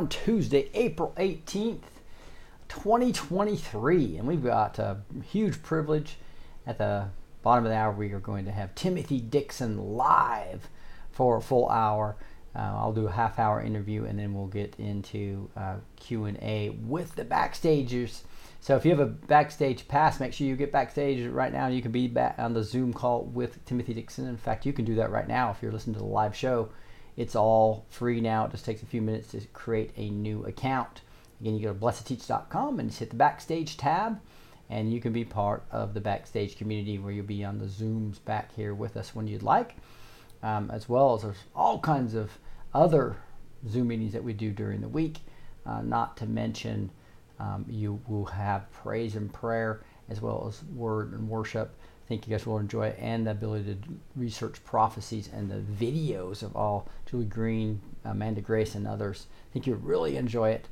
On Tuesday, April 18th, 2023, and we've got a huge privilege at the bottom of the hour. We are going to have Timothy Dixon live for a full hour. Uh, I'll do a half hour interview and then we'll get into uh, Q&A with the backstagers. So if you have a backstage pass, make sure you get backstage right now. You can be back on the Zoom call with Timothy Dixon. In fact, you can do that right now if you're listening to the live show. It's all free now. It just takes a few minutes to create a new account. Again, you go to blessedteach.com and just hit the backstage tab, and you can be part of the backstage community where you'll be on the Zooms back here with us when you'd like, um, as well as there's all kinds of other Zoom meetings that we do during the week. Uh, not to mention, um, you will have praise and prayer as well as word and worship. Think you guys will enjoy it and the ability to research prophecies and the videos of all Julie Green, Amanda Grace, and others. I think you'll really enjoy it.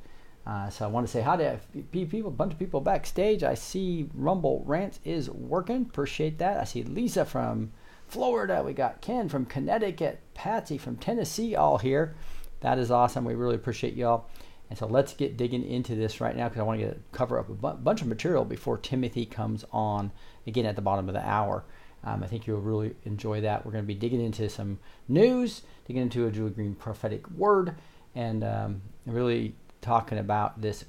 Uh, so I want to say hi to people, a bunch of people backstage. I see Rumble Rants is working. Appreciate that. I see Lisa from Florida. We got Ken from Connecticut, Patsy from Tennessee, all here. That is awesome. We really appreciate y'all. And so let's get digging into this right now because I want to cover up a bu- bunch of material before Timothy comes on again at the bottom of the hour. Um, I think you'll really enjoy that. We're going to be digging into some news, digging into a Julie Green prophetic word, and um, really talking about this,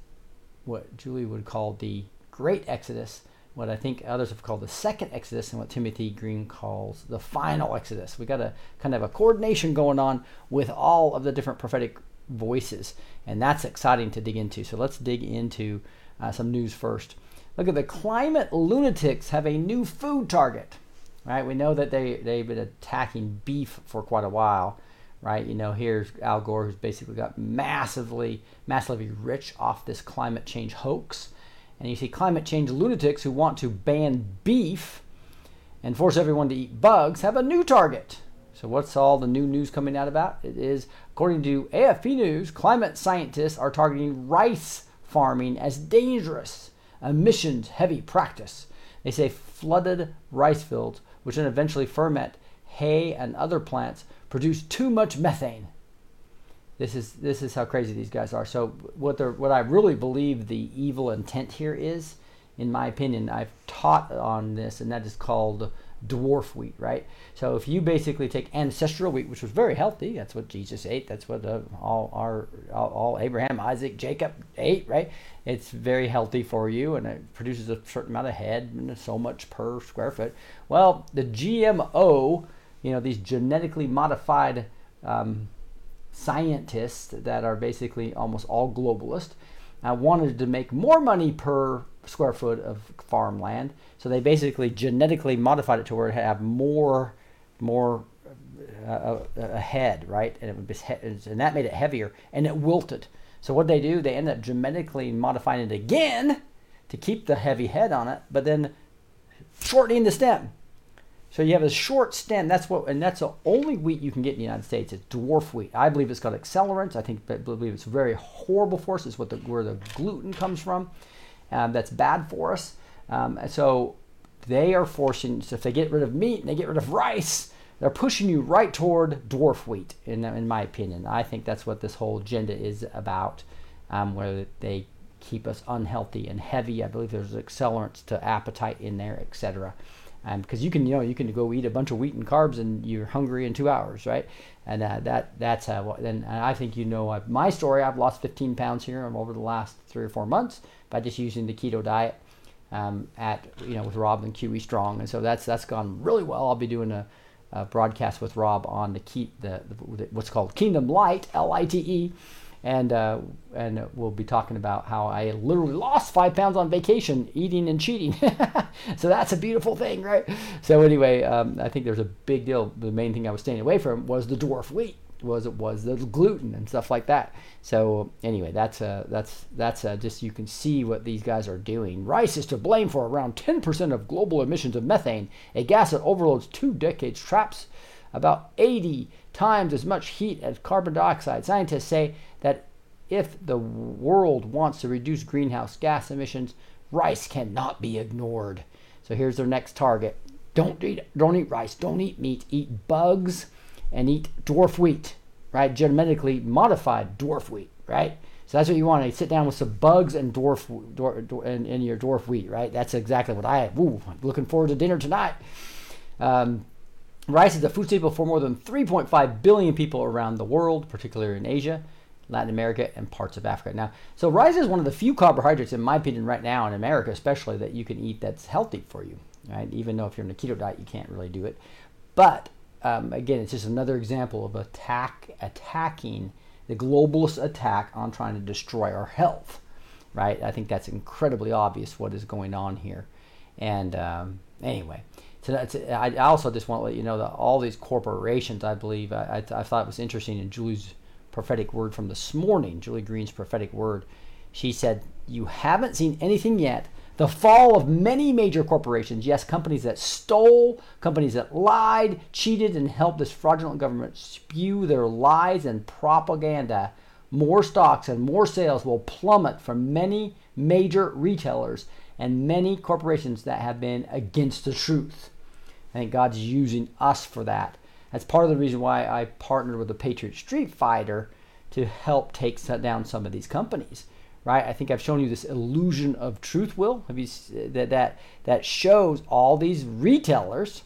what Julie would call the Great Exodus, what I think others have called the Second Exodus, and what Timothy Green calls the Final Exodus. We got a kind of a coordination going on with all of the different prophetic voices, and that's exciting to dig into. So let's dig into uh, some news first. Look at the climate lunatics have a new food target. Right, we know that they they've been attacking beef for quite a while. Right, you know here's Al Gore who's basically got massively massively rich off this climate change hoax, and you see climate change lunatics who want to ban beef and force everyone to eat bugs have a new target. So, what's all the new news coming out about? It is, according to AFP News, climate scientists are targeting rice farming as dangerous, emissions heavy practice. They say flooded rice fields, which then eventually ferment hay and other plants, produce too much methane. This is this is how crazy these guys are. So what they what I really believe the evil intent here is, in my opinion, I've taught on this, and that is called dwarf wheat, right? So if you basically take ancestral wheat, which was very healthy, that's what Jesus ate, that's what uh, all our all, all Abraham, Isaac, Jacob ate, right? It's very healthy for you, and it produces a certain amount of head and so much per square foot. Well, the GMO, you know, these genetically modified um, scientists that are basically almost all globalist uh, wanted to make more money per square foot of farmland. So they basically genetically modified it to where it have more, more uh, ahead, right? And it would be, and that made it heavier, and it wilted. So what they do, they end up genetically modifying it again to keep the heavy head on it, but then shortening the stem. So you have a short stem. That's what, and that's the only wheat you can get in the United States. It's dwarf wheat. I believe it's got accelerants. I think I believe it's very horrible for us. It's what the, where the gluten comes from. Um, that's bad for us. Um, so they are forcing. So if they get rid of meat and they get rid of rice, they're pushing you right toward dwarf wheat. In in my opinion, I think that's what this whole agenda is about. Um, where they keep us unhealthy and heavy. I believe there's accelerants to appetite in there, etc because you can you know you can go eat a bunch of wheat and carbs and you're hungry in two hours right and uh, that that's uh, what and i think you know uh, my story i've lost 15 pounds here over the last three or four months by just using the keto diet um, at you know with rob and qe strong and so that's that's gone really well i'll be doing a, a broadcast with rob on the key the, the, what's called kingdom light l-i-t-e and uh, and we'll be talking about how I literally lost five pounds on vacation eating and cheating. so that's a beautiful thing, right? So anyway, um, I think there's a big deal. The main thing I was staying away from was the dwarf wheat, was it was the gluten and stuff like that. So anyway, that's uh, that's that's just you can see what these guys are doing. Rice is to blame for around 10% of global emissions of methane, a gas that overloads two decades, traps about 80 times as much heat as carbon dioxide. Scientists say that if the world wants to reduce greenhouse gas emissions, rice cannot be ignored. So here's their next target. Don't eat don't eat rice, don't eat meat, eat bugs and eat dwarf wheat, right? Genetically modified dwarf wheat, right? So that's what you want to sit down with some bugs and dwarf, dwarf, dwarf in, your dwarf wheat, right? That's exactly what I. Ooh, looking forward to dinner tonight. Um, rice is a food staple for more than 3.5 billion people around the world, particularly in Asia. Latin America, and parts of Africa. Now, so rice is one of the few carbohydrates, in my opinion, right now in America, especially that you can eat that's healthy for you. Right? Even though if you're on a keto diet, you can't really do it. But um, again, it's just another example of attack attacking the globalist attack on trying to destroy our health. Right? I think that's incredibly obvious what is going on here. And um, anyway, so that's, I also just want to let you know that all these corporations, I believe, I, I, I thought it was interesting in Julie's prophetic word from this morning, Julie Green's prophetic word. She said, You haven't seen anything yet. The fall of many major corporations, yes, companies that stole, companies that lied, cheated, and helped this fraudulent government spew their lies and propaganda. More stocks and more sales will plummet from many major retailers and many corporations that have been against the truth. I think God's using us for that. That's part of the reason why I partnered with the Patriot Street Fighter to help take down some of these companies. Right? I think I've shown you this illusion of truth. Will have you that that that shows all these retailers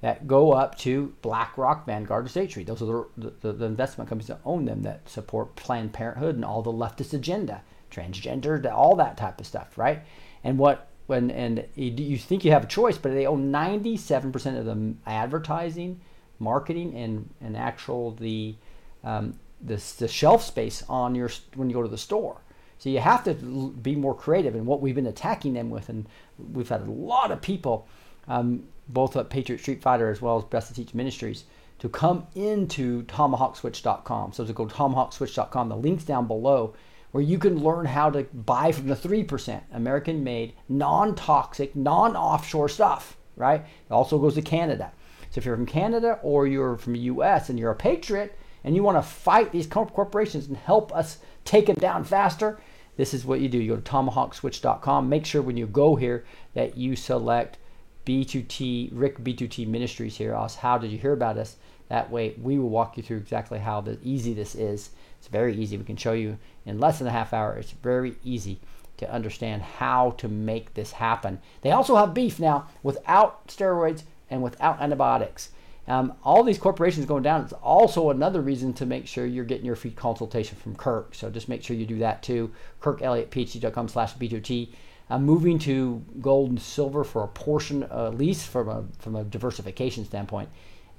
that go up to BlackRock, Vanguard, or State Street. Those are the, the, the, investment companies that own them that support Planned Parenthood and all the leftist agenda, transgender, all that type of stuff, right? And what when and you think you have a choice, but they own 97% of the advertising marketing and, and actual the, um, the, the shelf space on your when you go to the store. So you have to be more creative in what we've been attacking them with, and we've had a lot of people, um, both at Patriot Street Fighter as well as Blessed to Teach Ministries, to come into TomahawkSwitch.com. So to go to TomahawkSwitch.com, the link's down below, where you can learn how to buy from the three percent American-made, non-toxic, non-offshore stuff. Right? It also goes to Canada. So if you're from Canada or you're from the US and you're a patriot and you want to fight these corporations and help us take them down faster, this is what you do. You go to tomahawkswitch.com. Make sure when you go here that you select B2T, Rick B2T Ministries here. Ask, how did you hear about us? That way we will walk you through exactly how the, easy this is. It's very easy. We can show you in less than a half hour. It's very easy to understand how to make this happen. They also have beef now without steroids, and without antibiotics. Um, all these corporations going down It's also another reason to make sure you're getting your free consultation from Kirk. So just make sure you do that too. KirkElliottPhD.com slash B2T. I'm moving to gold and silver for a portion, uh, at least from a, from a diversification standpoint.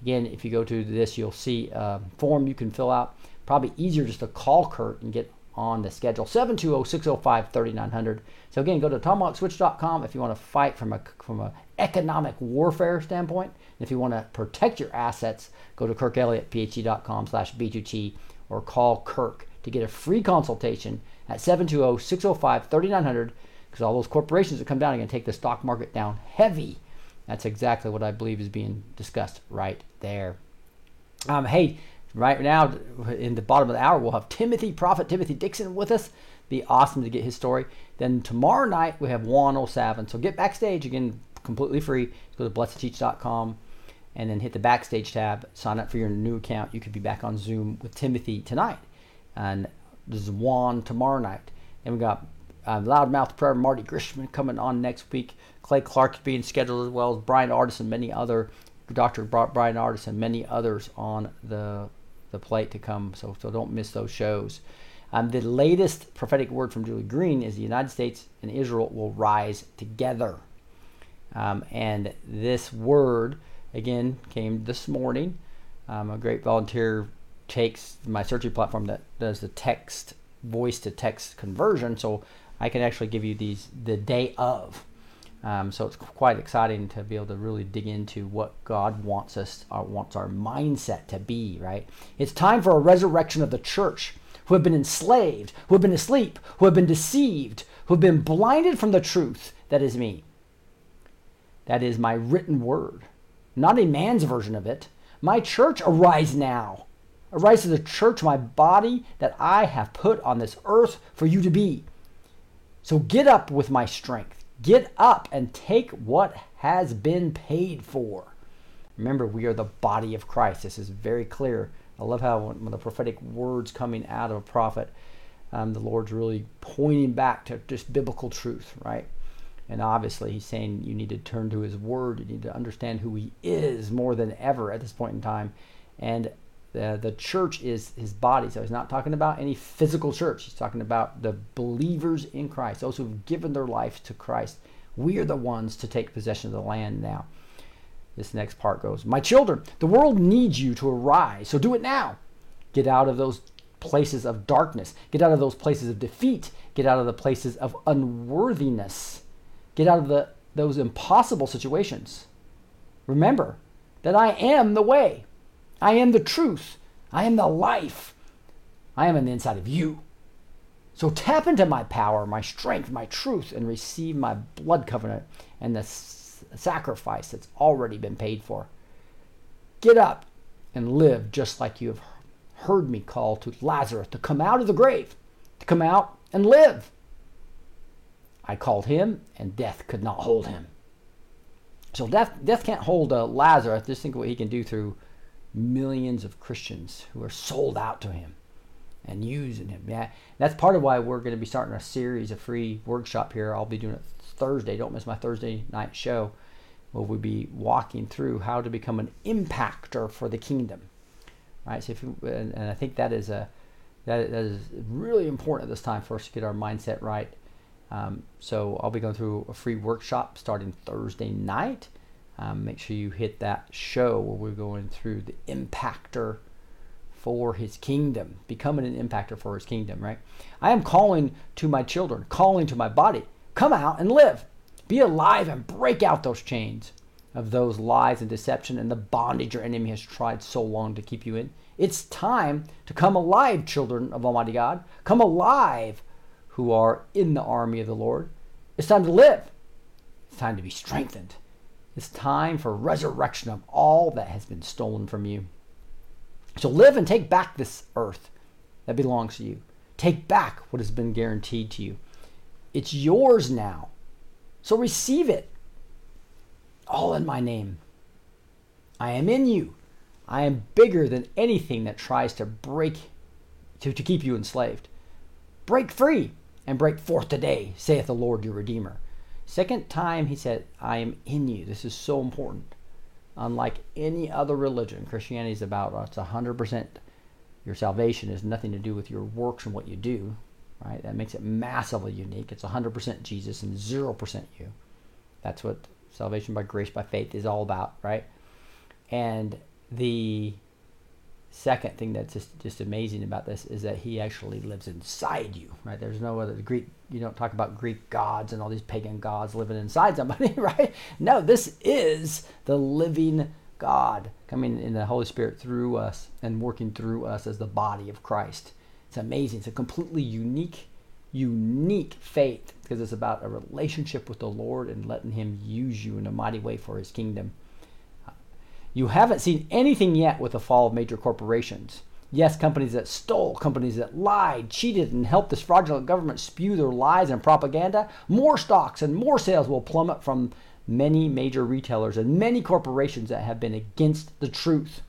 Again, if you go to this, you'll see a form you can fill out. Probably easier just to call Kirk and get on the schedule 720-605-3900 so again go to tomahawkswitch.com if you want to fight from a from a economic warfare standpoint and if you want to protect your assets go to kirkelliottphd.com slash b2t or call kirk to get a free consultation at 720-605-3900 because all those corporations that come down are going to take the stock market down heavy That's exactly what I believe is being discussed right there. Um, hey, right now in the bottom of the hour, we'll have Timothy, Prophet Timothy Dixon with us. Be awesome to get his story. Then tomorrow night we have Juan O'Savin. So get backstage again, completely free. Go to blessedteach.com and then hit the backstage tab. Sign up for your new account. You could be back on Zoom with Timothy tonight, and Juan tomorrow night. And we got uh, Loudmouth Prayer Marty Grisham coming on next week. Clay Clark being scheduled as well as Bryan Ardis and many other Dr. Bryan Ardis and many others on the the plate to come. So so don't miss those shows. Um, the latest prophetic word from Julie Green is the United States and Israel will rise together. Um, and this word, again, came this morning. Um, a great volunteer takes my searching platform that does the text, voice to text conversion. So I can actually give you these the day of. Um, so it's quite exciting to be able to really dig into what God wants us, or wants our mindset to be. Right? It's time for a resurrection of the church, who have been enslaved, who have been asleep, who have been deceived, who have been blinded from the truth that is me. That is my written word, not a man's version of it. My church, arise now. Arise to the church, my body that I have put on this earth for you to be. So get up with my strength. Get up and take what has been paid for. Remember, we are the body of Christ. This is very clear. I love how the prophetic words coming out of a prophet, um, the Lord's really pointing back to just biblical truth, right? And obviously, he's saying you need to turn to his word. You need to understand who he is more than ever at this point in time. And the, the church is his body. So he's not talking about any physical church. He's talking about the believers in Christ, those who've given their life to Christ. We are the ones to take possession of the land now. This next part goes My children, the world needs you to arise, so do it now. Get out of those places of darkness, get out of those places of defeat, get out of the places of unworthiness, get out of the, those impossible situations. Remember that I am the way. I am the truth. I am the life. I am on the inside of you. So tap into my power, my strength, my truth, and receive my blood covenant and the s- sacrifice that's already been paid for. Get up and live just like you have heard me call to Lazarus to come out of the grave, to come out and live. I called him, and death could not hold him. So death, death can't hold uh, Lazarus. Just think of what he can do through millions of Christians who are sold out to him and using him. Yeah, that's part of why we're going to be starting a series, a free workshop here. I'll be doing it Thursday. Don't miss my Thursday night show. Where we'll be walking through how to become an impactor for the kingdom. Right. So if you, and, and I think that is a that, that is really important at this time for us to get our mindset right. Um, so I'll be going through a free workshop starting Thursday night. Um, make sure you hit that show where we're going through the impactor for his kingdom, becoming an impactor for his kingdom, right? I am calling to my children, calling to my body, come out and live. Be alive and break out those chains of those lies and deception and the bondage your enemy has tried so long to keep you in. It's time to come alive, children of Almighty God. Come alive who are in the army of the Lord. It's time to live. It's time to be strengthened. It's time for resurrection of all that has been stolen from you. So live and take back this earth that belongs to you. Take back what has been guaranteed to you. It's yours now. So receive it. All in my name. I am in you. I am bigger than anything that tries to break, to, to keep you enslaved. Break free and break forth today, saith the Lord your Redeemer. Second time he said, I am in you. This is so important. Unlike any other religion, Christianity is about uh, it's 100%. Your salvation is nothing to do with your works and what you do, right? That makes it massively unique. It's 100% Jesus and 0% you. That's what salvation by grace by faith is all about, right? And the second thing that's just, just amazing about this is that he actually lives inside you right? There's no other greek you don't talk about greek gods and all these pagan gods living inside somebody right? No this is the living god coming in the holy spirit through us and working through us as the body of christ. It's amazing. It's a completely unique unique faith because it's about a relationship with the Lord and letting Him use you in a mighty way for His kingdom. You haven't seen anything yet with the fall of major corporations. Yes, companies that stole, companies that lied, cheated, and helped this fraudulent government spew their lies and propaganda, more stocks and more sales will plummet from many major retailers and many corporations that have been against the truth.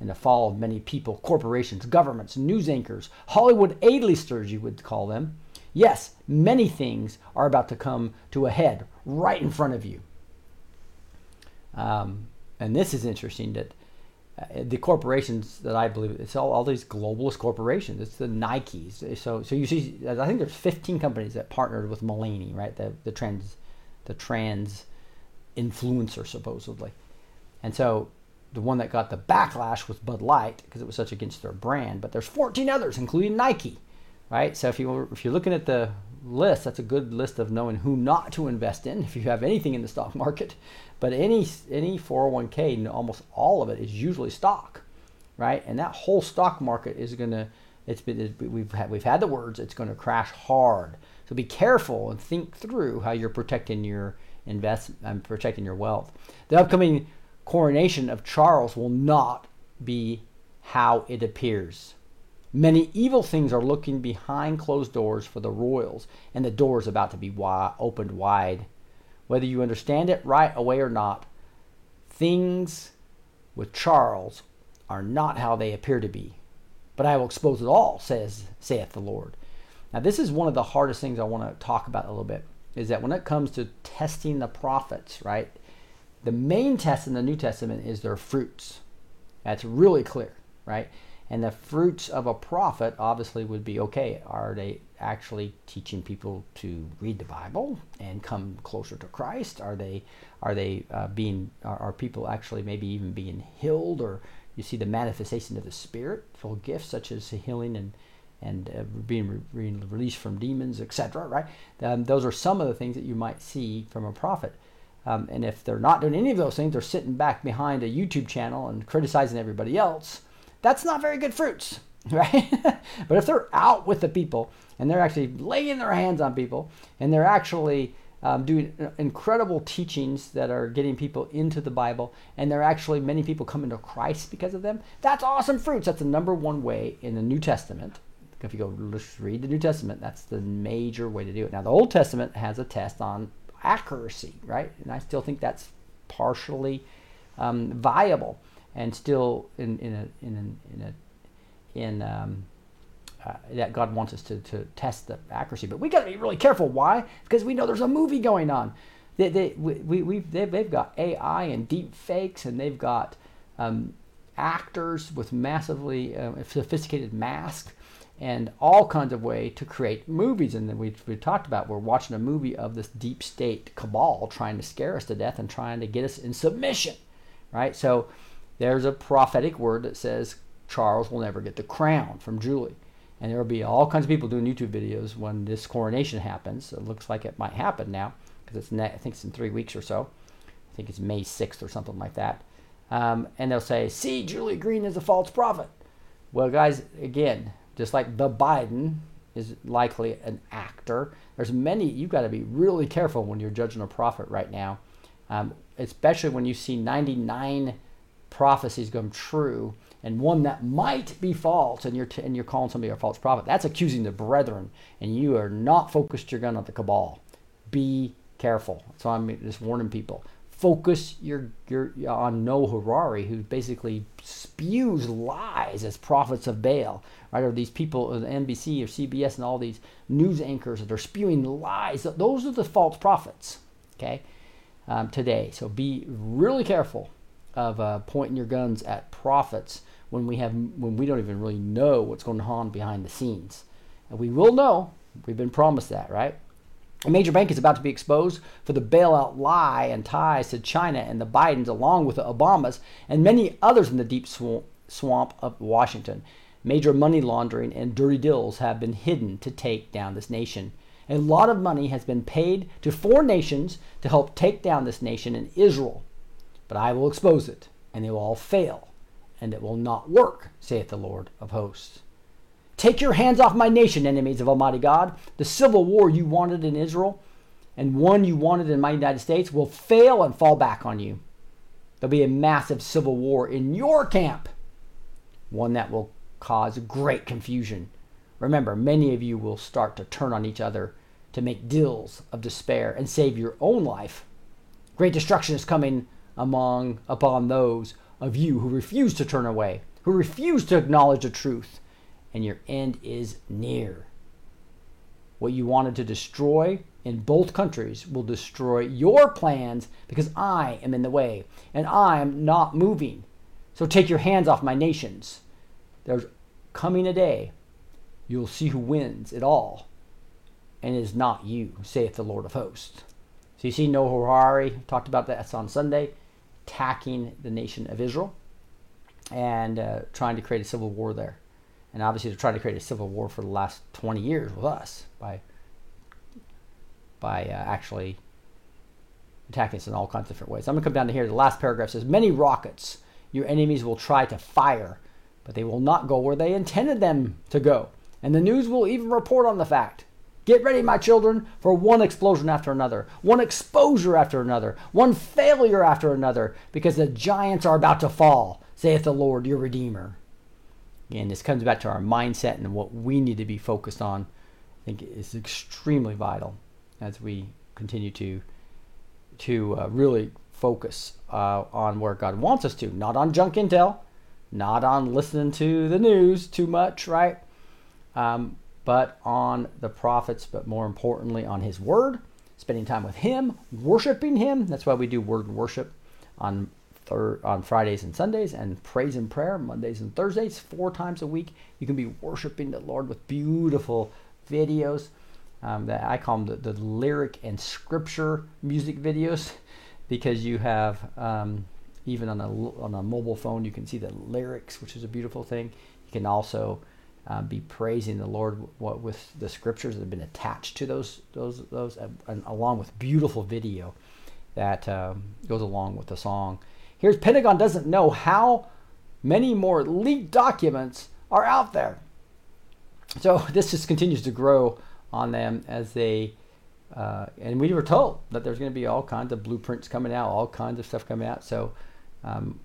And the fall of many people, corporations, governments, news anchors, Hollywood A-listers, you would call them. Yes, many things are about to come to a head right in front of you. Um, and this is interesting that uh, the corporations that I believe it's all, all these globalist corporations. It's the Nikes. So so you see, I think there's 15 companies that partnered with Mulvaney, right? The the trans the trans influencer supposedly, and so the one that got the backlash was Bud Light because it was such against their brand. But there's 14 others, including Nike, right? So if you if you're looking at the list, that's a good list of knowing who not to invest in if you have anything in the stock market. But any any 401k, and almost all of it is usually stock, right? And that whole stock market is gonna it's been we've had we've had the words it's to crash hard. So be careful and think through how you're protecting your invest and protecting your wealth. The upcoming coronation of Charles will not be how it appears. Many evil things are looking behind closed doors for the royals, and the door is about to be opened wide whether you understand it right away or not, things with Charles are not how they appear to be. But I will expose it all, says saith the Lord. Now this is one of the hardest things I want to talk about a little bit, is that when it comes to testing the prophets, right? The main test in the New Testament is their fruits. That's really clear, right? And the fruits of a prophet obviously would be okay. Are they actually teaching people to read the Bible and come closer to Christ? Are they are they uh, being are, are, people actually maybe even being healed or you see the manifestation of the Spirit, full gifts such as healing and and uh, being, re- being released from demons, etc. Right? Um, those are some of the things that you might see from a prophet. Um, and if they're not doing any of those things, they're sitting back behind a YouTube channel and criticizing everybody else that's not very good fruits, right? but if they're out with the people and they're actually laying their hands on people and they're actually um, doing incredible teachings that are getting people into the Bible, and there are actually many people coming to Christ because of them. That's awesome fruits. That's the number one way in the New Testament. If you go read the New Testament, that's the major way to do it. Now, the Old Testament has a test on accuracy, right? And I still think that's partially um, viable and still in in a in in, a, in um, uh, that God wants us to, to test the accuracy. But we got to be really careful. Why? Because we know there's a movie going on. They, they, we, we, they've, they've got AI and deep fakes, and they've got um, actors with massively uh, sophisticated masks and all kinds of way to create movies. And then we we talked about we're watching a movie of this deep state cabal trying to scare us to death and trying to get us in submission, right? So there's a prophetic word that says Charles will never get the crown from Julie. And there will be all kinds of people doing YouTube videos when this coronation happens. It looks like it might happen now because it's ne- I think it's in three weeks or so. I think it's May 6th or something like that. Um, and they'll say, "See, Julie Green is a false prophet." Well, guys, again, just like the Biden is likely an actor, there's many. You've got to be really careful when you're judging a prophet right now, um, especially when you see 99 prophecies come true and one that might be false and you're, t- and you're calling somebody a false prophet that's accusing the brethren and you are not focused your gun at the cabal be careful so i'm just warning people focus your, your on Noah Harari, who basically spews lies as prophets of Baal, right? Or these people, NBC or CBS and all these news anchors that are spewing lies. Those are the false prophets, okay, um, today. So be really careful of uh, pointing your guns at profits when we have when we don't even really know what's going on behind the scenes. And we will know. We've been promised that, right? A major bank is about to be exposed for the bailout lie and ties to China and the Bidens, along with the Obamas and many others in the deep swamp of Washington. Major money laundering and dirty deals have been hidden to take down this nation. A lot of money has been paid to four nations to help take down this nation and Israel. But I will expose it, and it will all fail, and it will not work, saith the Lord of hosts. Take your hands off my nation, enemies of Almighty God. The civil war you wanted in Israel and one you wanted in my United States will fail and fall back on you. There'll be a massive civil war in your camp, one that will cause great confusion. Remember, many of you will start to turn on each other to make deals of despair and save your own life. Great destruction is coming among upon those of you who refuse to turn away, who refuse to acknowledge the truth, and your end is near. What you wanted to destroy in both countries will destroy your plans because I am in the way and I'm not moving. So take your hands off my nations. There's coming a day you'll see who wins it all, and it is not you, saith the Lord of hosts. So you see Noah Harari talked about that on Sunday, attacking the nation of Israel and uh, trying to create a civil war there. And obviously, they're trying to create a civil war for the last 20 years with us by by uh, actually attacking us in all kinds of different ways. I'm going to come down to here. The last paragraph says, Many rockets your enemies will try to fire, but they will not go where they intended them to go. And the news will even report on the fact. Get ready, my children, for one explosion after another, one exposure after another, one failure after another, because the giants are about to fall, saith the Lord your Redeemer. Again, this comes back to our mindset and what we need to be focused on. I think is extremely vital as we continue to to uh, really focus uh, on where God wants us to, not on junk intel, not on listening to the news too much, right? Um, but on the prophets, but more importantly on His Word, spending time with Him, worshiping Him. That's why we do Word Worship on thir- on Fridays and Sundays, and Praise and Prayer Mondays and Thursdays, four times a week. You can be worshiping the Lord with beautiful videos um, that I call them the, the, lyric and scripture music videos because you have um, even on a on a mobile phone you can see the lyrics, which is a beautiful thing. You can also uh, be praising the Lord with the scriptures that have been attached to those those those, and along with beautiful video that um, goes along with the song. Here's Pentagon doesn't know how many more leaked documents are out there. So this just continues to grow on them as they uh, and we were told that there's going to be all kinds of blueprints coming out, all kinds of stuff coming out. So um,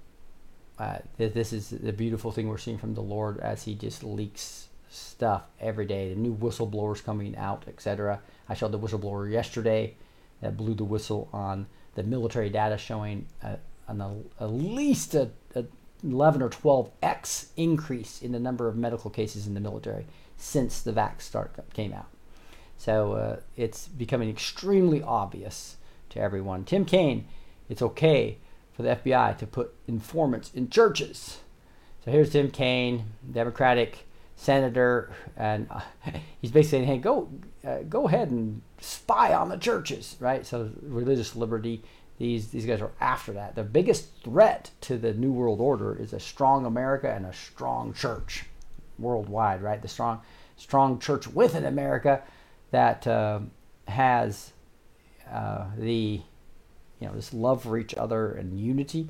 uh, this is the beautiful thing we're seeing from the Lord as He just leaks stuff every day. The new whistleblowers coming out, etc. I showed the whistleblower yesterday that blew the whistle on the military data showing a, an, a, at least a, a 11 or 12 x increase in the number of medical cases in the military since the vax start came out. So uh, it's becoming extremely obvious to everyone. Tim Kaine, it's okay for the FBI to put informants in churches. So here's Tim Kaine, Democratic senator, and uh, he's basically saying, "Hey, go, uh, go ahead and spy on the churches, right?" So religious liberty. These these guys are after that. The biggest threat to the New World Order is a strong America and a strong church worldwide, right? The strong strong church within America that uh, has uh, the you know this love for each other and unity.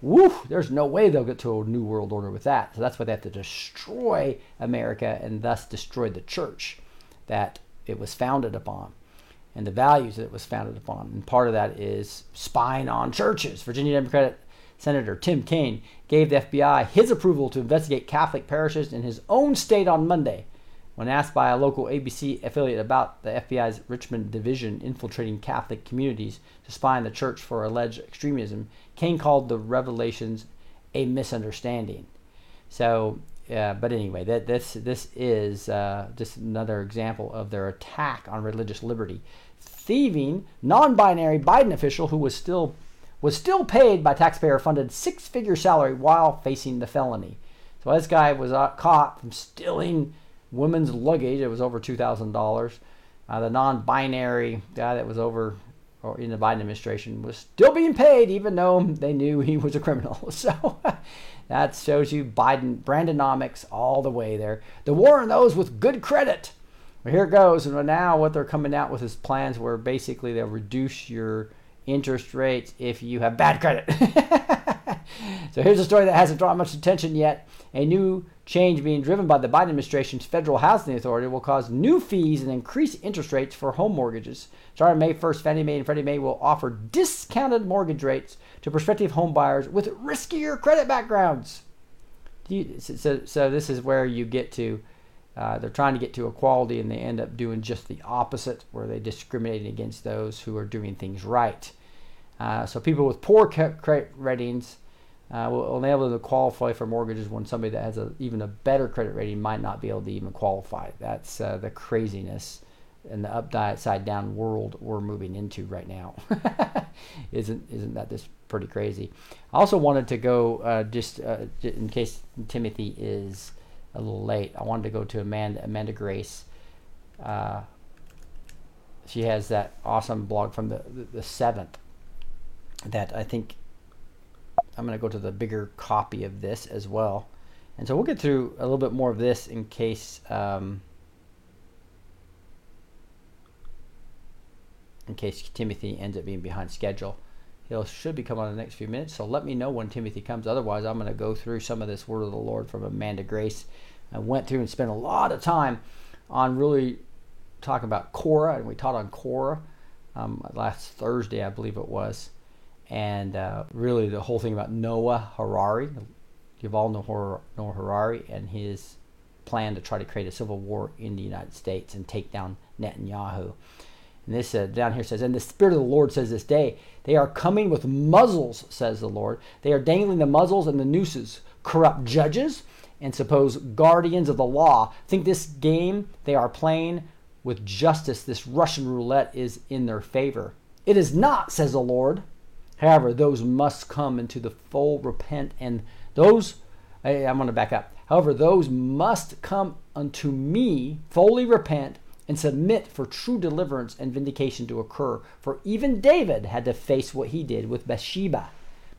Woo! There's no way they'll get to a new world order with that. So that's why they have to destroy America and thus destroy the church that it was founded upon and the values that it was founded upon. And part of that is spying on churches. Virginia Democratic Senator Tim Kaine gave the FBI his approval to investigate Catholic parishes in his own state on Monday. When asked by a local ABC affiliate about the FBI's Richmond division infiltrating Catholic communities to spy on the church for alleged extremism, Kaine called the revelations a misunderstanding. So, uh, but anyway, that this this is uh, just another example of their attack on religious liberty. Thieving non-binary Biden official who was still was still paid by taxpayer-funded six-figure salary while facing the felony. So this guy was uh, caught from stealing women's luggage. It was over two thousand uh, dollars. The non-binary guy that was over or in the Biden administration was still being paid, even though they knew he was a criminal. So that shows you Biden Brandonomics all the way there. The war on those with good credit. Well, here it goes. And now what they're coming out with is plans where basically they'll reduce your interest rates if you have bad credit. so here's a story that hasn't drawn much attention yet. A new change being driven by the Biden administration's Federal Housing Authority will cause new fees and increase interest rates for home mortgages. Starting May 1st, Fannie Mae and Freddie Mac will offer discounted mortgage rates to prospective home buyers with riskier credit backgrounds. So, so this is where you get to uh, they're trying to get to equality and they end up doing just the opposite, where they discriminate against those who are doing things right. Uh, so people with poor credit ratings uh, will enable them to qualify for mortgages when somebody that has a, even a better credit rating might not be able to even qualify. That's uh, the craziness and the upside down world we're moving into right now. isn't isn't that just pretty crazy? I also wanted to go uh, just uh, in case Timothy is a little late. I wanted to go to Amanda Amanda Grace. Uh, she has that awesome blog from the the, the seventh that I think I'm going to go to the bigger copy of this as well. And so we'll get through a little bit more of this in case um, in case Timothy ends up being behind schedule. He'll should be coming on in the next few minutes. So let me know when Timothy comes. Otherwise, I'm going to go through some of this word of the Lord from Amanda Grace. I went through and spent a lot of time on really talking about Korah, and we taught on Korah um, last Thursday, I believe it was, and uh, really the whole thing about Noah Harari. You've Noah Harari and his plan to try to create a civil war in the United States and take down Netanyahu. And this uh, down here says, And the Spirit of the Lord says this day, they are coming with muzzles, says the Lord. They are dangling the muzzles and the nooses. Corrupt judges and suppose guardians of the law think this game they are playing with justice, this Russian roulette, is in their favor. It is not, says the Lord. However, those must come into the full repent, and those, I'm going to back up. However, those must come unto me, fully repent, and submit for true deliverance and vindication to occur. For even David had to face what he did with Bathsheba.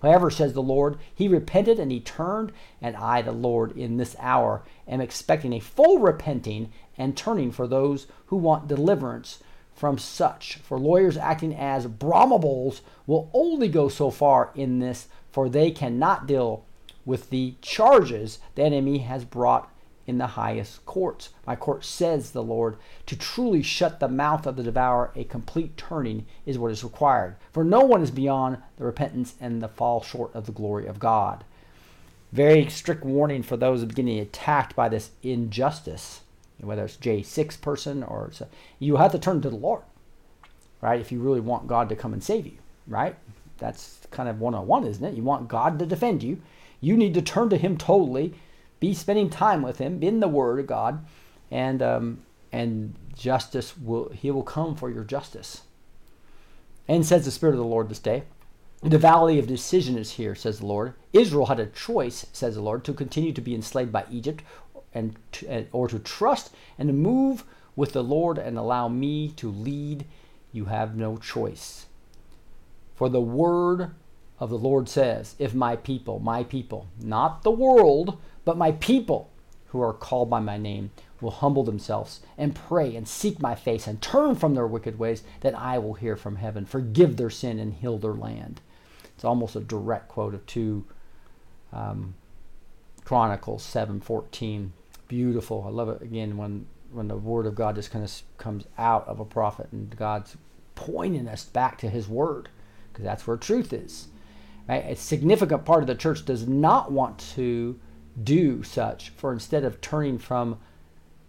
However, says the Lord, he repented and he turned, and I, the Lord, in this hour am expecting a full repenting and turning for those who want deliverance from such. For lawyers acting as Brahmabuls will only go so far in this, for they cannot deal with the charges the enemy has brought in the highest courts. My court says, the Lord, to truly shut the mouth of the devourer, a complete turning is what is required. For no one is beyond the repentance and the fall short of the glory of God. Very strict warning for those beginning attacked by this injustice, whether it's J6 person or so, you have to turn to the Lord, right? If you really want God to come and save you, right? That's kind of one on one, isn't it? You want God to defend you. You need to turn to Him totally be spending time with Him in the Word of God, and um, and justice will He will come for your justice. And says the Spirit of the Lord this day. The valley of decision is here, says the Lord. Israel had a choice, says the Lord, to continue to be enslaved by Egypt, and to, or to trust and to move with the Lord and allow me to lead. You have no choice. For the word of the Lord says, If my people, my people, not the world, but my people who are called by my name will humble themselves and pray and seek my face and turn from their wicked ways, then I will hear from heaven, forgive their sin, and heal their land. It's almost a direct quote of 2 um, Chronicles 7:14. Beautiful. I love it again when when the word of God just kind of comes out of a prophet and God's pointing us back to his word because that's where truth is. Right? A significant part of the church does not want to do such, for instead of turning from,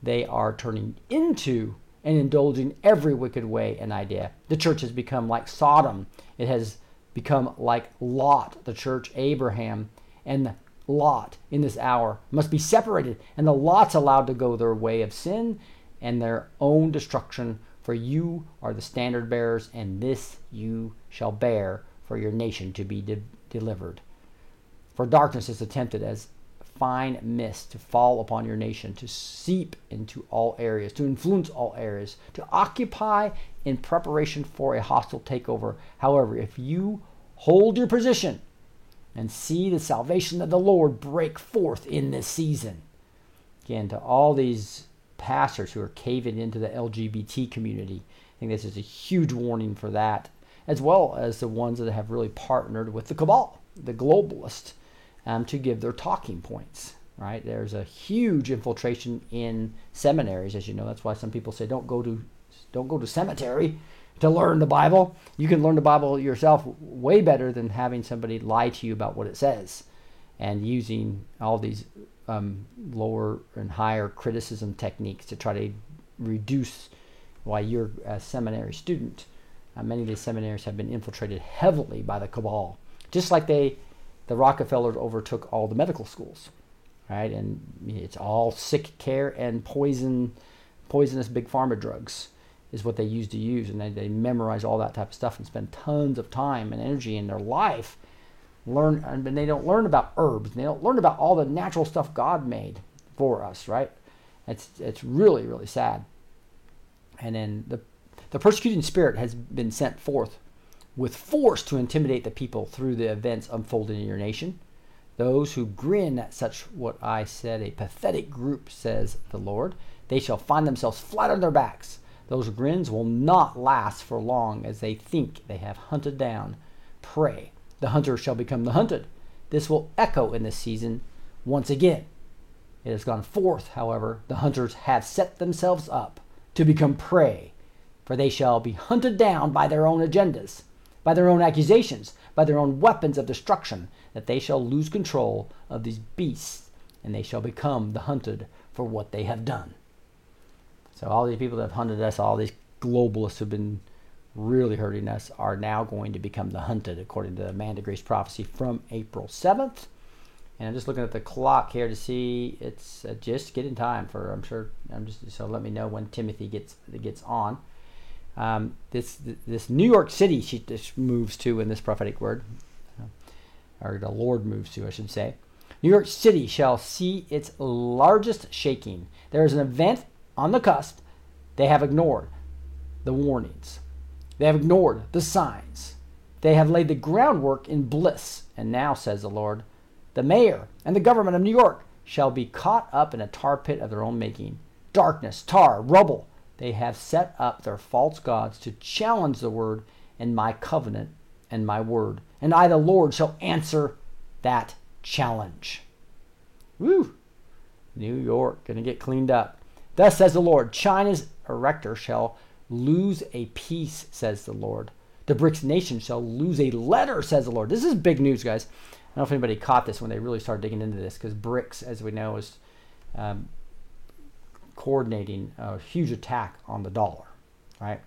they are turning into and indulging every wicked way and idea. The church has become like Sodom. It has become like Lot, the church, Abraham, and Lot in this hour must be separated, and the Lot's allowed to go their way of sin and their own destruction. For you are the standard bearers, and this you shall bear for your nation to be de- delivered. For darkness is attempted as fine mist to fall upon your nation, to seep into all areas, to influence all areas, to occupy in preparation for a hostile takeover. However, if you hold your position and see the salvation of the Lord break forth in this season, again, to all these pastors who are caving into the LGBT community, I think this is a huge warning for that, as well as the ones that have really partnered with the cabal, the globalists um, to give their talking points. right? There's a huge infiltration in seminaries, as you know. That's why some people say don't go to don't go to cemetery to learn the Bible. You can learn the Bible yourself way better than having somebody lie to you about what it says and using all these um, lower and higher criticism techniques to try to reduce why you're a seminary student. Uh, many of these seminaries have been infiltrated heavily by the cabal, just like they, the Rockefellers overtook all the medical schools, right? And it's all sick care and poison, poisonous big pharma drugs is what they used to use, and they, they memorize all that type of stuff and spend tons of time and energy in their life learn, and they don't learn about herbs. They don't learn about all the natural stuff God made for us, right? It's it's really really sad. And then the the persecuting spirit has been sent forth with force to intimidate the people through the events unfolding in your nation. Those who grin at such what I said a pathetic group, says the Lord, they shall find themselves flat on their backs. Those grins will not last for long as they think they have hunted down prey. The hunter shall become the hunted. This will echo in this season once again. It has gone forth, however, the hunters have set themselves up to become prey, for they shall be hunted down by their own agendas, by their own accusations, by their own weapons of destruction, that they shall lose control of these beasts, and they shall become the hunted for what they have done. So all these people that have hunted us, all these globalists who've been really hurting us, are now going to become the hunted, according to the Amanda Grace prophecy from April 7th. And I'm just looking at the clock here to see it's uh, just getting time for. I'm sure. I'm just so let me know when Timothy gets gets on. Um, this this New York City she just moves to in this prophetic word, uh, or the Lord moves to, I should say. New York City shall see its largest shaking. There is an event on the cusp. They have ignored the warnings. They have ignored the signs. They have laid the groundwork in bliss. And now, says the Lord, the mayor and the government of New York shall be caught up in a tar pit of their own making. Darkness, tar, rubble. They have set up their false gods to challenge the word and my covenant and my word. And I, the Lord, shall answer that challenge. Woo! New York, gonna get cleaned up. Thus says the Lord China's erector shall lose a piece, says the Lord. The BRICS nation shall lose a letter, says the Lord. This is big news, guys. I don't know if anybody caught this when they really started digging into this, because BRICS, as we know, is um, coordinating a huge attack on the dollar, right?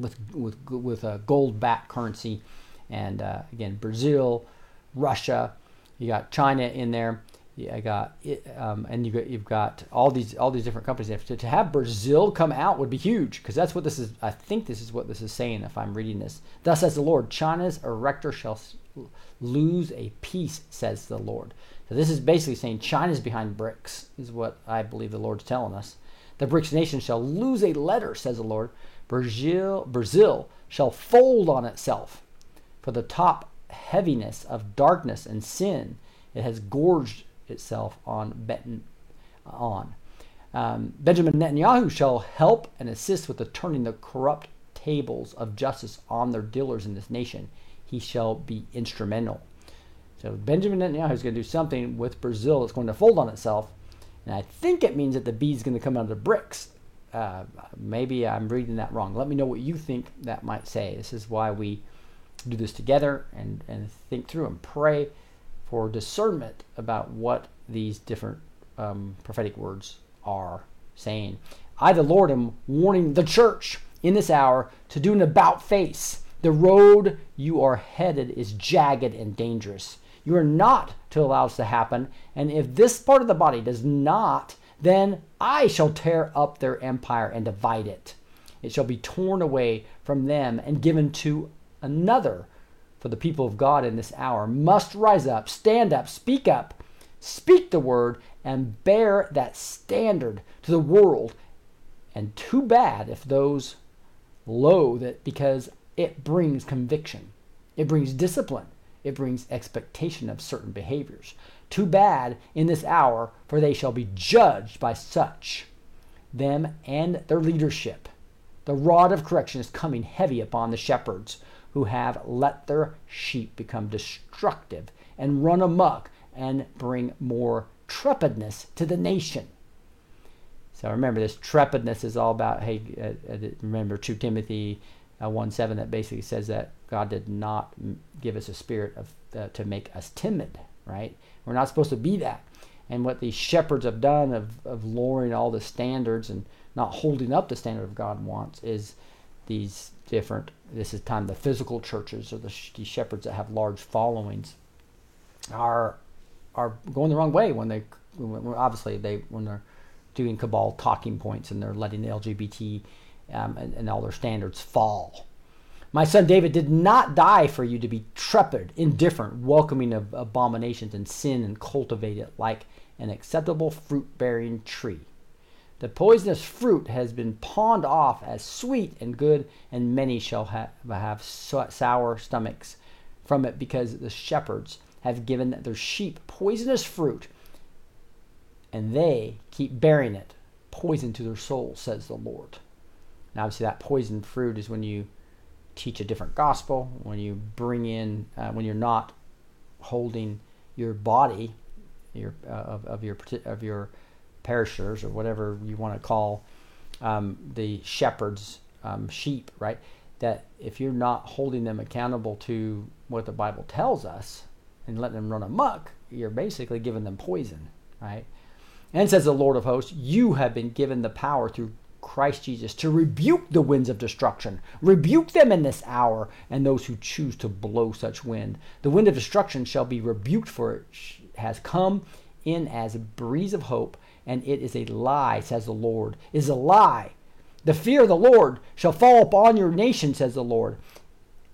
With with with a gold-backed currency, and uh, again, Brazil, Russia, you got China in there. Yeah, I got it, um, and you you've got all these all these different companies. To, to have Brazil come out would be huge because that's what this is. I think this is what this is saying. If I'm reading this, thus says the Lord, China's erector shall lose a piece, says the Lord. So this is basically saying China's behind BRICS, is what I believe the Lord's telling us. The BRICS nation shall lose a letter, says the Lord. Brazil, Brazil shall fold on itself for the top heaviness of darkness and sin. It has gorged itself on Benton on. Um, Benjamin Netanyahu shall help and assist with the turning the corrupt tables of justice on their dealers in this nation. He shall be instrumental. So Benjamin Netanyahu is going to do something with Brazil that's going to fold on itself, and I think it means that the B is going to come out of the bricks. Uh, maybe I'm reading that wrong. Let me know what you think that might say. This is why we do this together and, and think through and pray for discernment about what these different um, prophetic words are saying. I, the Lord, am warning the church in this hour to do an about face. The road you are headed is jagged and dangerous. You are not to allow this to happen. And if this part of the body does not, then I shall tear up their empire and divide it. It shall be torn away from them and given to another for the people of God in this hour must rise up, stand up, speak up, speak the word, and bear that standard to the world. And too bad if those loathe it because it brings conviction, it brings discipline, it brings expectation of certain behaviors. Too bad in this hour, for they shall be judged by such, them and their leadership. The rod of correction is coming heavy upon the shepherds who have let their sheep become destructive and run amok and bring more trepidness to the nation. So remember, this trepidness is all about, hey, uh, uh, remember 2 Timothy uh, 1 7 that basically says that God did not give us a spirit of, uh, to make us timid, right? We're not supposed to be that. And what these shepherds have done of, of lowering all the standards and not holding up the standard of God wants is these different, this is time the physical churches or the, shepherds that have large followings are are going the wrong way when they when, obviously they when they're doing cabal talking points and they're letting the LGBT um, and, and all their standards fall. My son David did not die for you to be trepid, indifferent, welcoming of abominations and sin, and cultivate it like an acceptable fruit bearing tree. The poisonous fruit has been pawned off as sweet and good, and many shall have, have sour stomachs from it because the shepherds have given their sheep poisonous fruit, and they keep bearing it, poison to their souls, says the Lord. Now, obviously, that poisoned fruit is when you teach a different gospel, when you bring in, uh, when you're not holding your body, your uh, of, of your of your perishers or whatever you want to call um, the shepherds um, sheep, right? That if you're not holding them accountable to what the Bible tells us and letting them run amok, you're basically giving them poison, right? And says the Lord of hosts, you have been given the power through Christ Jesus to rebuke the winds of destruction. Rebuke them in this hour, and those who choose to blow such wind. The wind of destruction shall be rebuked, for it has come in as a breeze of hope, and it is a lie, says the Lord. It is a lie. The fear of the Lord shall fall upon your nation, says the Lord.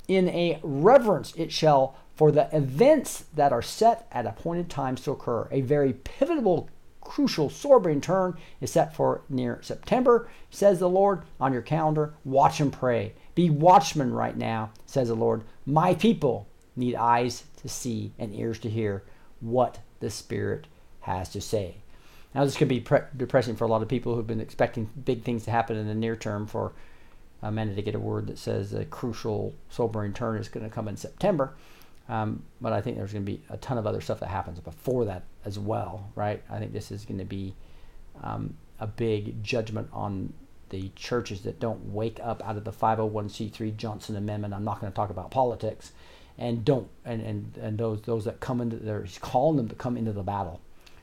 In a reverence it shall for the events that are set at appointed times to occur. A very pivotal crucial sobering turn is set for near September, says the Lord, on your calendar. Watch and pray. Be watchmen right now, says the Lord. My people need eyes to see and ears to hear what the Spirit has to say. Now, this could be pre- depressing for a lot of people who've been expecting big things to happen in the near term for Amanda to get a word that says a crucial sobering turn is going to come in September. Um, but I think there's going to be a ton of other stuff that happens before that as well, right? I think this is going to be um, a big judgment on the churches that don't wake up out of the 501c3 Johnson Amendment. I'm not going to talk about politics, and don't and, and, and those those that come into there, he's calling them to come into the battle,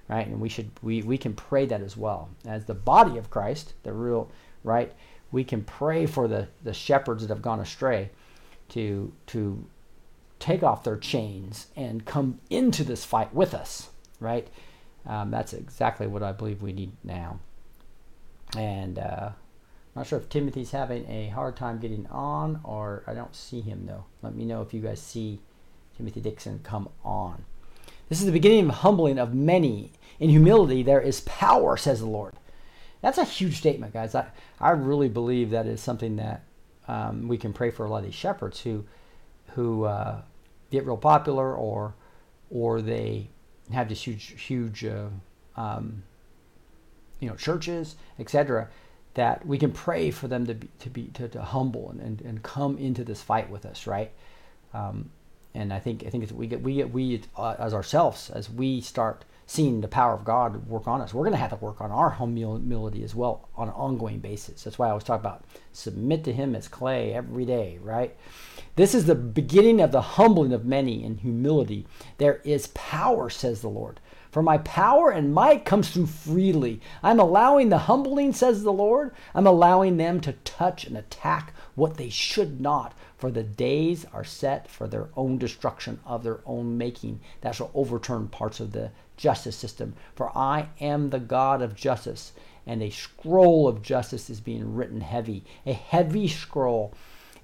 right? And we should we we can pray that as well as the body of Christ, the real right. We can pray for the the shepherds that have gone astray, to to take off their chains and come into this fight with us, right? Um, that's exactly what I believe we need now. And uh, I'm not sure if Timothy's having a hard time getting on, or I don't see him though. Let me know if you guys see Timothy Dixon come on. This is the beginning of humbling of many. In humility, there is power, says the Lord. That's a huge statement, guys. I, I really believe that is something that um, we can pray for a lot of these shepherds who, who uh, get real popular or or they have this huge huge uh, um, you know churches etc that we can pray for them to be to be to, to humble and, and, and come into this fight with us right um, and I think I think we get we get we uh, as ourselves as we start seeing the power of God work on us, we're going to have to work on our humility as well on an ongoing basis. That's why I always talk about submit to Him as clay every day, right? This is the beginning of the humbling of many in humility. There is power, says the Lord. For my power and might comes through freely. I'm allowing the humbling, says the Lord. I'm allowing them to touch and attack what they should not. For the days are set for their own destruction of their own making. That shall overturn parts of the justice system. For I am the God of justice, and a scroll of justice is being written heavy, a heavy scroll,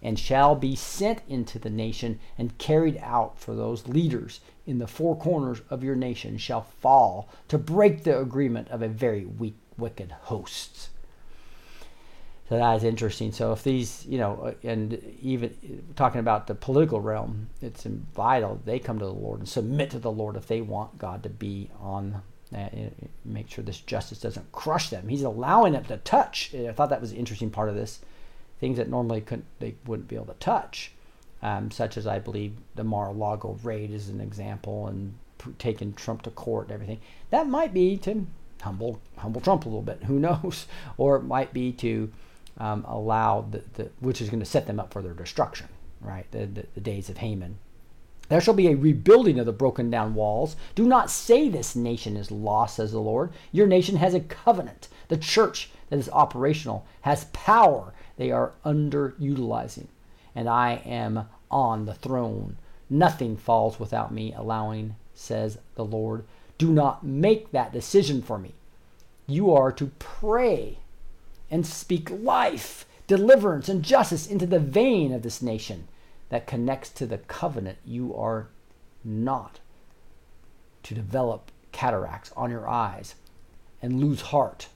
and shall be sent into the nation and carried out for those leaders in the four corners of your nation shall fall to break the agreement of a very weak, wicked host. So that is interesting. So if these, you know, and even talking about the political realm, it's vital they come to the Lord and submit to the Lord if they want God to be on, uh, make sure this justice doesn't crush them. He's allowing them to touch. I thought that was an interesting part of this. Things that normally couldn't, they wouldn't be able to touch, um, such as I believe the Mar-a-Lago raid is an example, and taking Trump to court and everything. That might be to humble humble Trump a little bit. Who knows? Or it might be to um, allow the, the which is going to set them up for their destruction. Right, the, the, the days of Haman. There shall be a rebuilding of the broken down walls. Do not say this nation is lost, says the Lord. Your nation has a covenant. The church that is operational has power they are underutilizing. And I am on the throne. Nothing falls without me allowing, says the Lord. Do not make that decision for me. You are to pray and speak life, deliverance, and justice into the vein of this nation that connects to the covenant. You are not to develop cataracts on your eyes and lose heart.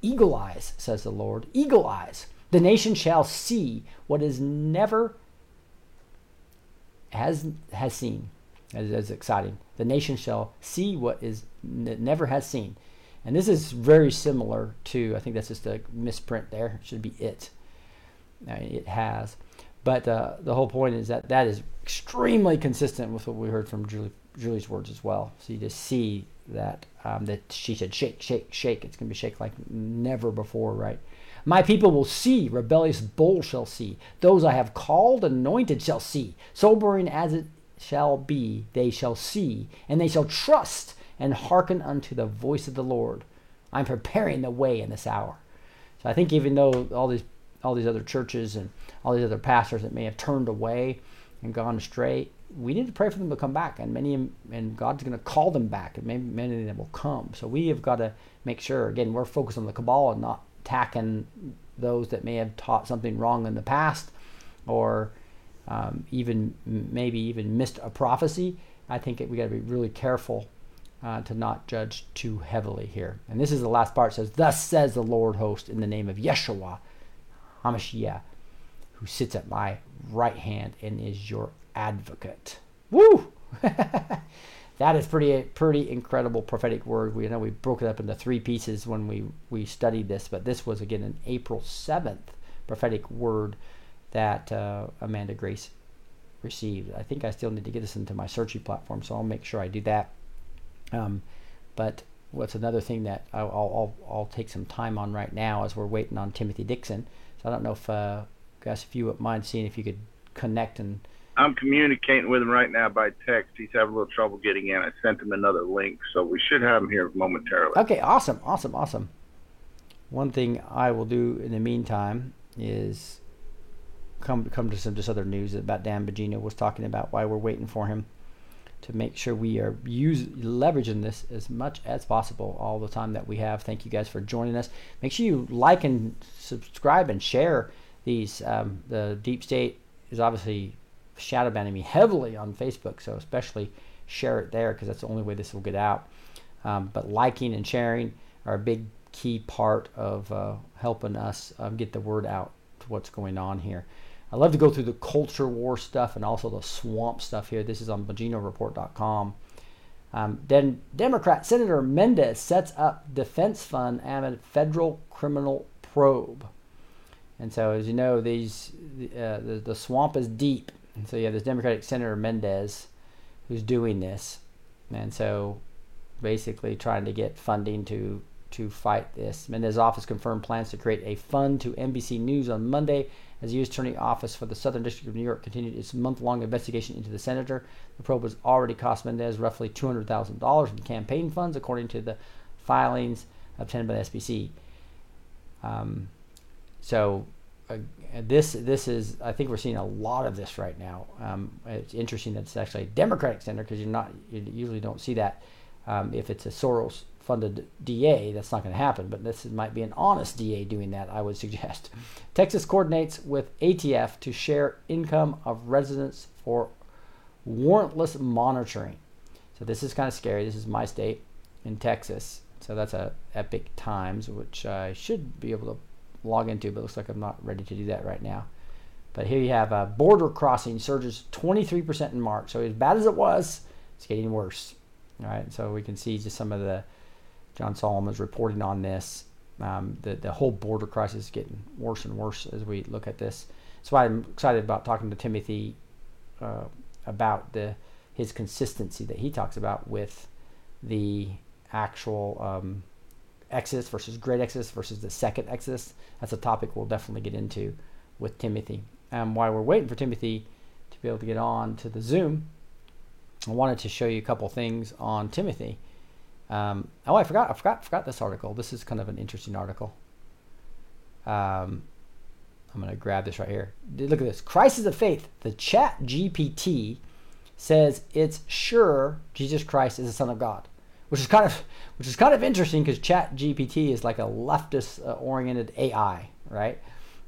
Eagle eyes, says the Lord, eagle eyes. The nation shall see what is never has has seen. As, as exciting. The nation shall see what is never has seen. And this is very similar to, I think that's just a misprint there. It should be it. It has. But uh, the whole point is that that is extremely consistent with what we heard from Julie, Julie's words as well. So you just see that um, that she said shake, shake, shake. It's going to be shake like never before, right? My people will see, rebellious bulls shall see. Those I have called, anointed shall see. Sobering as it shall be, they shall see, and they shall trust and hearken unto the voice of the Lord. I'm preparing the way in this hour. So I think even though all these all these other churches and all these other pastors that may have turned away and gone astray, we need to pray for them to come back, and many and God's going to call them back, and maybe many of them will come. So we have got to make sure. Again, we're focused on the cabal and not attacking those that may have taught something wrong in the past, or um, even maybe even missed a prophecy. I think we got to be really careful uh, to not judge too heavily here. And this is the last part. It says, "Thus says the Lord host in the name of Yeshua, Hamashiach, who sits at my right hand and is your advocate." Woo! that is pretty pretty incredible prophetic word. We know we broke it up into three pieces when we we studied this, but this was again an April seventh prophetic word that uh, Amanda Grace received. I think I still need to get this into my searching platform, so I'll make sure I do that. Um, but what's another thing that I'll, I'll, I'll take some time on right now as we're waiting on Timothy Dixon. So I don't know if, uh, guys, if you would mind seeing if you could connect and. I'm communicating with him right now by text. He's having a little trouble getting in. I sent him another link, so we should have him here momentarily. Okay, awesome, awesome, awesome. One thing I will do in the meantime is come come to some just other news about Dan Bongino was talking about why we're waiting for him to make sure we are use leveraging this as much as possible all the time that we have. Thank you guys for joining us. Make sure you like and subscribe and share these. Um, the deep state is obviously shadow banning me heavily on Facebook, so especially share it there because that's the only way this will get out. Um, but liking and sharing are a big key part of uh, helping us um, get the word out to what's going on here. I love to go through the culture war stuff and also the swamp stuff here. This is on BonginoReport.com. Um, then Democrat Senator Mendez sets up defense fund amid federal criminal probe. And so, as you know, these uh, the, the swamp is deep. And so you have this Democratic Senator Mendez who's doing this. And so basically trying to get funding to to fight this. Mendez's office confirmed plans to create a fund to NBC News on Monday as the U.S. Attorney Office for the Southern District of New York continued its month-long investigation into the senator. The probe has already cost Mendez roughly $200,000 in campaign funds, according to the filings obtained by the SBC. Um, so uh, this this is I think we're seeing a lot of this right now. Um, it's interesting that it's actually a Democratic senator because you're not you usually don't see that um, if it's a Soros funded DA that's not going to happen. But this might be an honest DA doing that. I would suggest. Texas coordinates with ATF to share income of residents for warrantless monitoring. So this is kind of scary. This is my state in Texas. So that's a Epoch Times, which I should be able to log into, but looks like I'm not ready to do that right now. But here you have a border crossing surges 23% in March. So as bad as it was, it's getting worse. All right, so we can see just some of the John Solomon's reporting on this. Um, the the whole border crisis is getting worse and worse as we look at this. That's why I'm excited about talking to Timothy uh, about the his consistency that he talks about with the actual um, Exodus versus Great Exodus versus the Second Exodus. That's a topic we'll definitely get into with Timothy. And while we're waiting for Timothy to be able to get on to the Zoom, I wanted to show you a couple things on Timothy. Um, oh, I forgot, I forgot, forgot this article. This is kind of an interesting article. Um, I'm going to grab this right here. Look at this. Crisis of Faith. The Chat GPT says it's sure Jesus Christ is the Son of God, which is kind of which is kind of interesting because Chat GPT is like a leftist uh, oriented AI, right?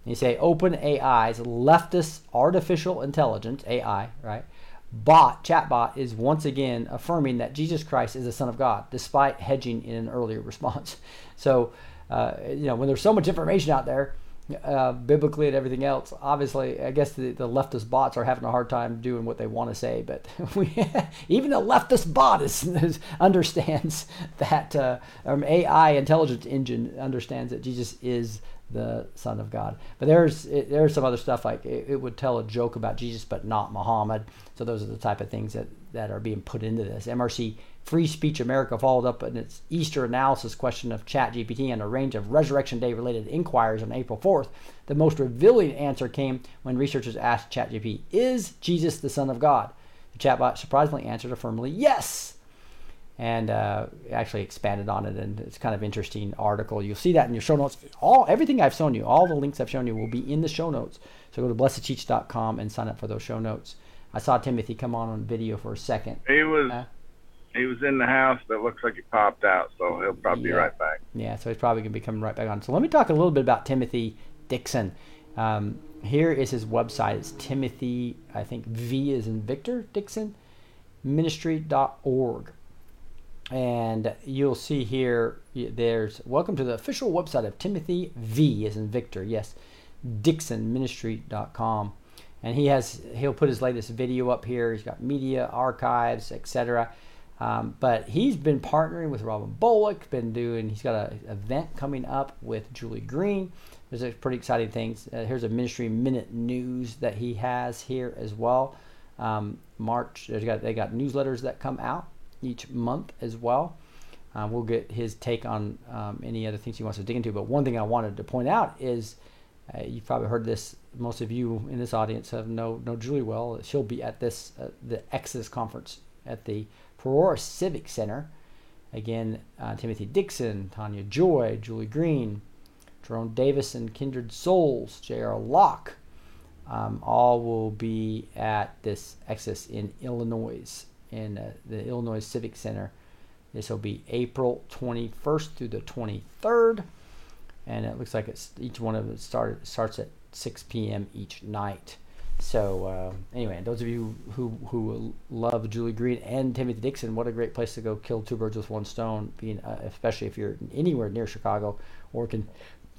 And you say Open AI's leftist artificial intelligence AI, right? Bot chatbot is once again affirming that Jesus Christ is the Son of God, despite hedging in an earlier response. So, uh, you know, when there's so much information out there, uh, biblically and everything else. Obviously, I guess the, the leftist bots are having a hard time doing what they want to say, but we, even the leftist bot is, is understands that uh, um, AI intelligence engine understands that Jesus is the Son of God. But there's it, there's some other stuff like it, it, would tell a joke about Jesus, but not Muhammad. So those are the type of things that that are being put into this. MRC Free Speech America followed up in its Easter analysis question of ChatGPT and a range of Resurrection Day related inquiries on April 4th. The most revealing answer came when researchers asked ChatGPT, "Is Jesus the Son of God?" The chatbot surprisingly answered affirmatively, "Yes." And uh, actually expanded on it. And it's kind of interesting article. You'll see that in your show notes. All everything I've shown you, all the links I've shown you, will be in the show notes. So go to blessedteach.com and sign up for those show notes. I saw Timothy come on on video for a second. He was Uh, he was in the house, but it looks like he popped out, so he'll probably be right back. Yeah, so he's probably going to be coming right back on. So let me talk a little bit about Timothy Dixon. Um, here is his website. It's Timothy, I think V is in Victor Dixon, ministry.org. And you'll see here, there's welcome to the official website of Timothy V is in Victor. Yes, DixonMinistry.com. And he has he'll put his latest video up here. He's got media archives, etc. Um, but he's been partnering with Robin Bullock. Been doing. He's got an event coming up with Julie Green. There's a pretty exciting things. Uh, here's a ministry minute news that he has here as well. Um, March. They got they got newsletters that come out each month as well. Uh, we'll get his take on um, any other things he wants to dig into. But one thing I wanted to point out is uh, you've probably heard this. Most of you in this audience have know know Julie well. She'll be at this uh, the Exodus conference at the Aurora Civic Center. Again, uh, Timothy Dixon, Tanya Joy, Julie Green, Jerome Davis, and Kindred Souls, J.R. Locke, um, all will be at this Exodus in Illinois, in uh, the Illinois Civic Center. This will be April 21st through the 23rd, and it looks like it's each one of it started starts at 6 p.m. each night. So uh, anyway, those of you who who love Julie Green and Timothy Dixon, what a great place to go kill two birds with one stone. Being uh, especially if you're anywhere near Chicago or can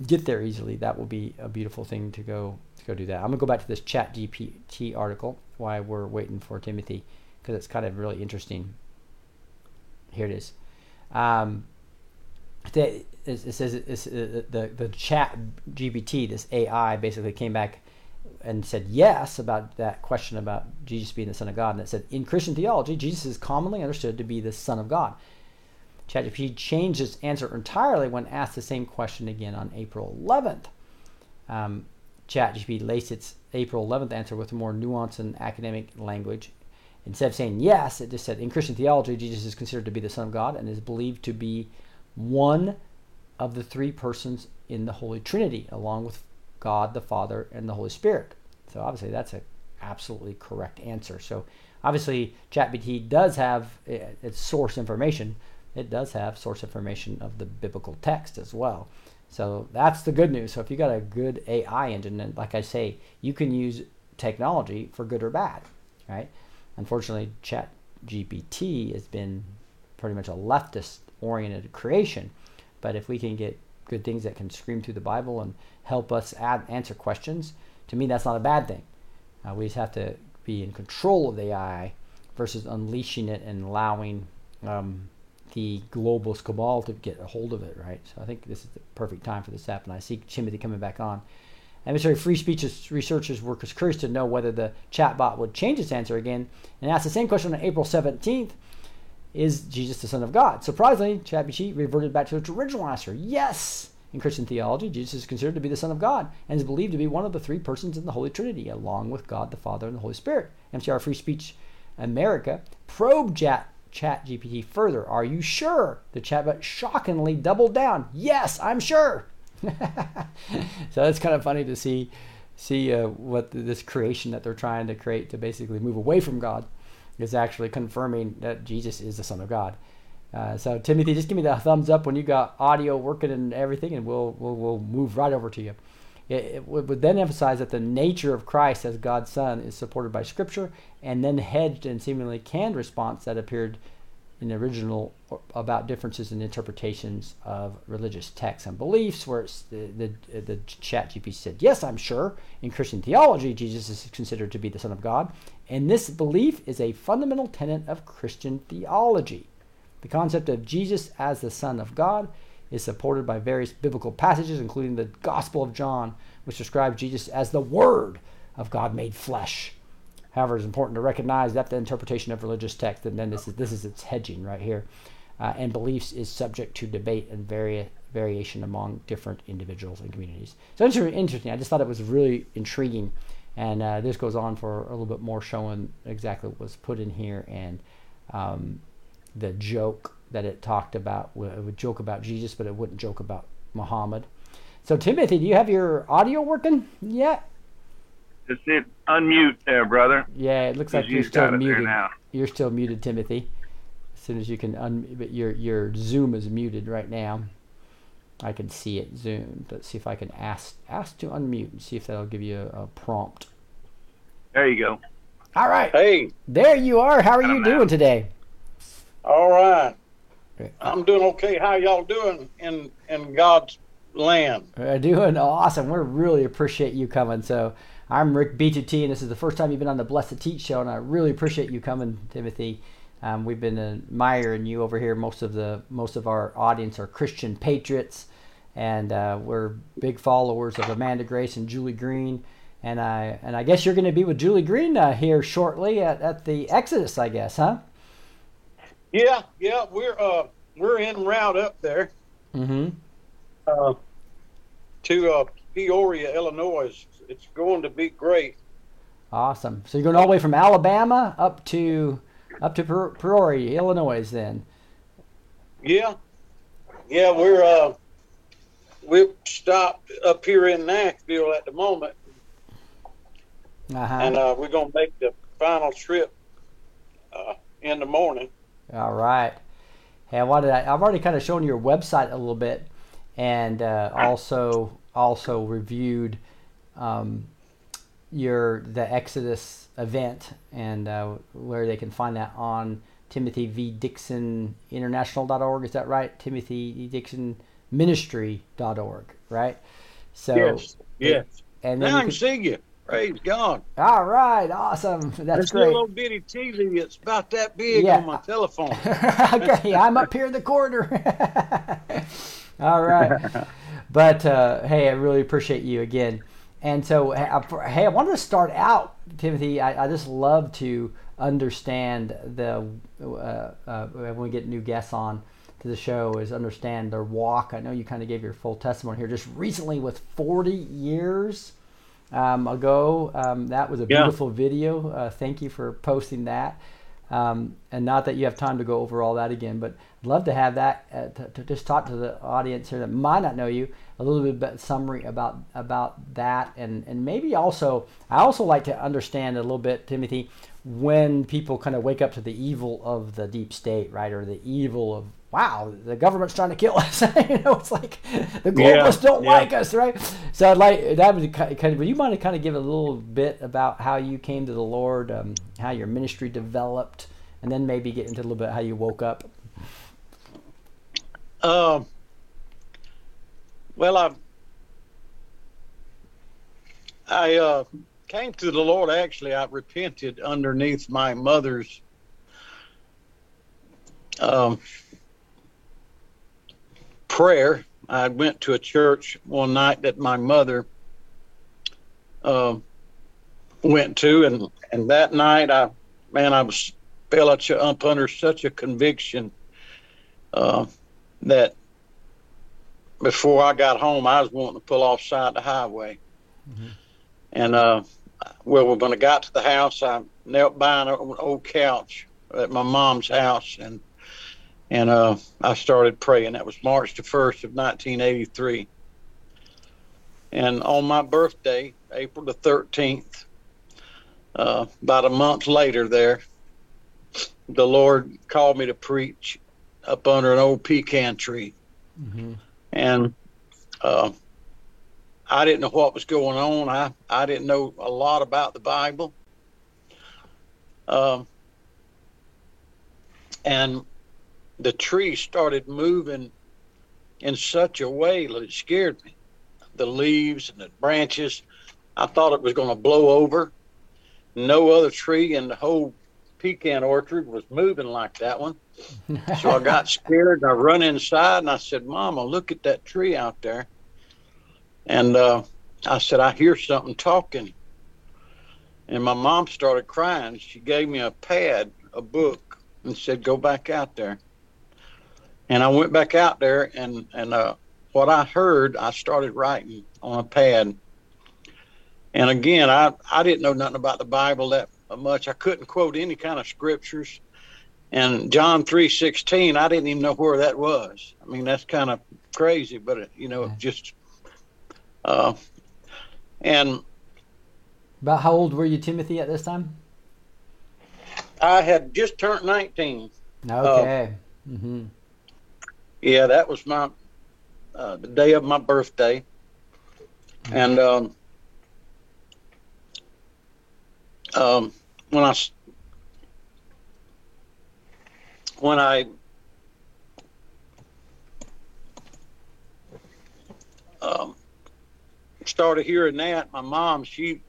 get there easily, that will be a beautiful thing to go to go do that. I'm gonna go back to this Chat GPT article Why we're waiting for Timothy because it's kind of really interesting. Here it is. Um, it it says it's, uh, the the Chat GPT, this AI, basically came back and said yes about that question about Jesus being the Son of God, and it said in Christian theology, Jesus is commonly understood to be the Son of God. ChatGPT changed its answer entirely when asked the same question again on April 11th. Um, ChatGPT laced its April 11th answer with more nuanced and academic language. Instead of saying yes, it just said in Christian theology, Jesus is considered to be the Son of God and is believed to be one of the three persons in the Holy Trinity, along with God the Father and the Holy Spirit. So obviously that's a absolutely correct answer. So obviously ChatGPT does have uh, its source information. It does have source information of the biblical text as well. So that's the good news. So if you got a good AI engine, then like I say, you can use technology for good or bad, right? Unfortunately, ChatGPT has been pretty much a leftist oriented creation. But if we can get good things that can scream through the Bible and help us add, answer questions, to me, that's not a bad thing. Uh, we just have to be in control of the AI versus unleashing it and allowing um, the globalist cabal to get a hold of it, right? So I think this is the perfect time for this to happen. I see Timothy coming back on. MRC Free Speech researchers were curious to know whether the chatbot would change its answer again and asked the same question on April 17th Is Jesus the Son of God? Surprisingly, ChatGPT reverted back to its original answer yes. In Christian theology, Jesus is considered to be the Son of God and is believed to be one of the three persons in the Holy Trinity, along with God the Father and the Holy Spirit. MCR Free Speech America probed Chat, Chat GPT further. Are you sure? The chatbot shockingly doubled down. Yes, I'm sure. so it's kind of funny to see see uh, what this creation that they're trying to create to basically move away from God is actually confirming that Jesus is the Son of God. Uh, so Timothy, just give me the thumbs up when you got audio working and everything, and we'll we'll, we'll move right over to you. It, it, would then emphasize that the nature of Christ as God's Son is supported by Scripture, and then hedged and seemingly canned response that appeared in the original about differences in interpretations of religious texts and beliefs, where the, the, the chat GPT said, Yes, I'm sure. In Christian theology, Jesus is considered to be the Son of God, and this belief is a fundamental tenet of Christian theology. The concept of Jesus as the Son of God is supported by various biblical passages, including the Gospel of John, which describes Jesus as the Word of God made flesh. However, it's important to recognize that the interpretation of religious text, and then this is this is its hedging right here, uh, and beliefs is subject to debate and vari- variation among different individuals and communities. So it's interesting. I just thought it was really intriguing, and uh, this goes on for a little bit more, showing exactly what was put in here and um, the joke that it talked about. It would joke about Jesus, but it wouldn't joke about Muhammad. So Timothy, do you have your audio working yet? Just hit unmute there, brother. Yeah, it looks like you're still muted. You're still muted, Timothy. As soon as you can un, but your your Zoom is muted right now. I can see it zoomed. Let's see if I can ask ask to unmute and see if that'll give you a, a prompt. There you go. All right. Hey. There you are. How are you doing today? All right. I'm doing okay. How y'all doing in in God's land? We're doing awesome. We really appreciate you coming. So I'm Rick B2T, and this is the first time you've been on the Blessed Teach show, and I really appreciate you coming, Timothy. Um, we've been admiring you over here. Most of the most of our audience are Christian patriots, and uh, we're big followers of Amanda Grace and Julie Green. And I and I guess you're going to be with Julie Green uh, here shortly at, at the Exodus, I guess, huh? Yeah, yeah, we're uh we're en route up there. Mm-hmm. Uh, to uh, Peoria, Illinois. It's going to be great. Awesome. So you're going all the way from Alabama up to up to Peoria, Illinois, then. Yeah, yeah, we're uh, we've stopped up here in Nashville at the moment, uh-huh. and uh, we're gonna make the final trip uh, in the morning. All right. Hey, I did I, I've already kind of shown your website a little bit, and uh, also also reviewed um, your the Exodus event and uh, where they can find that on Timothy V Dixon International.org. Is that right? Timothy v. Dixon Ministry.org, right? So yes, yes. And now I can see you. Praise God. All right, awesome. That's There's great. a little bitty TV that's about that big yeah. on my telephone. okay, I'm up here in the corner. All right. but uh, hey, I really appreciate you again. And so, hey, I wanted to start out, Timothy. I, I just love to understand the uh, uh, when we get new guests on to the show is understand their walk. I know you kind of gave your full testimony here just recently with 40 years um, ago. Um, that was a beautiful yeah. video. Uh, thank you for posting that. Um, and not that you have time to go over all that again, but I'd love to have that uh, to, to, just talk to the audience here that might not know you a little bit summary about about that, and and maybe also I also like to understand a little bit, Timothy, when people kind of wake up to the evil of the deep state, right, or the evil of wow, the government's trying to kill us. you know, it's like the globalists yeah, don't yeah. like us, right? So I'd like that would kind of. Would you mind to kind of give a little bit about how you came to the Lord, um, how your ministry developed, and then maybe get into a little bit how you woke up. Um. Well, I I uh, came to the Lord. Actually, I repented underneath my mother's. Um, prayer. I went to a church one night that my mother uh, went to, and and that night I, man, I was felt up under such a conviction uh, that before I got home, I was wanting to pull off side the highway, and uh, well, when I got to the house, I knelt by an old couch at my mom's house, and and uh, I started praying. That was March the first of 1983. And on my birthday, April the 13th, uh, about a month later, there, the Lord called me to preach up under an old pecan tree, hmm and uh, I didn't know what was going on. I I didn't know a lot about the Bible. Um, and the tree started moving in such a way that it scared me. The leaves and the branches, I thought it was going to blow over. No other tree in the whole pecan orchard was moving like that one. So I got scared and I run inside and I said, Mama, look at that tree out there. And uh, I said, I hear something talking. And my mom started crying. She gave me a pad, a book, and said, Go back out there. And I went back out there and, and uh, what I heard, I started writing on a pad. And again, I, I didn't know nothing about the Bible that much. I couldn't quote any kind of scriptures. And John three sixteen, I didn't even know where that was. I mean, that's kind of crazy, but it, you know, Yeah. just uh, and About how old were you, Timothy, at this time? I had just turned nineteen. Okay. hmm Yeah, that was my uh, the day of my birthday, and um, um, when I when I um, started hearing that, my mom she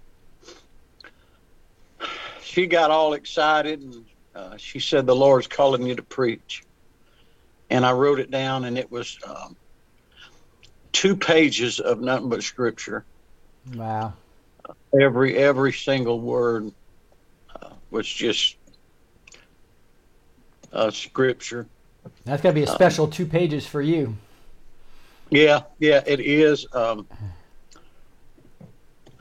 she got all excited and uh, she said the Lord's calling you to preach and I wrote it down, and it was um, two pages of nothing but scripture. Wow. Every every single word uh, was just uh, scripture. That's got to be a special two pages for you. Yeah, yeah, it is. Um,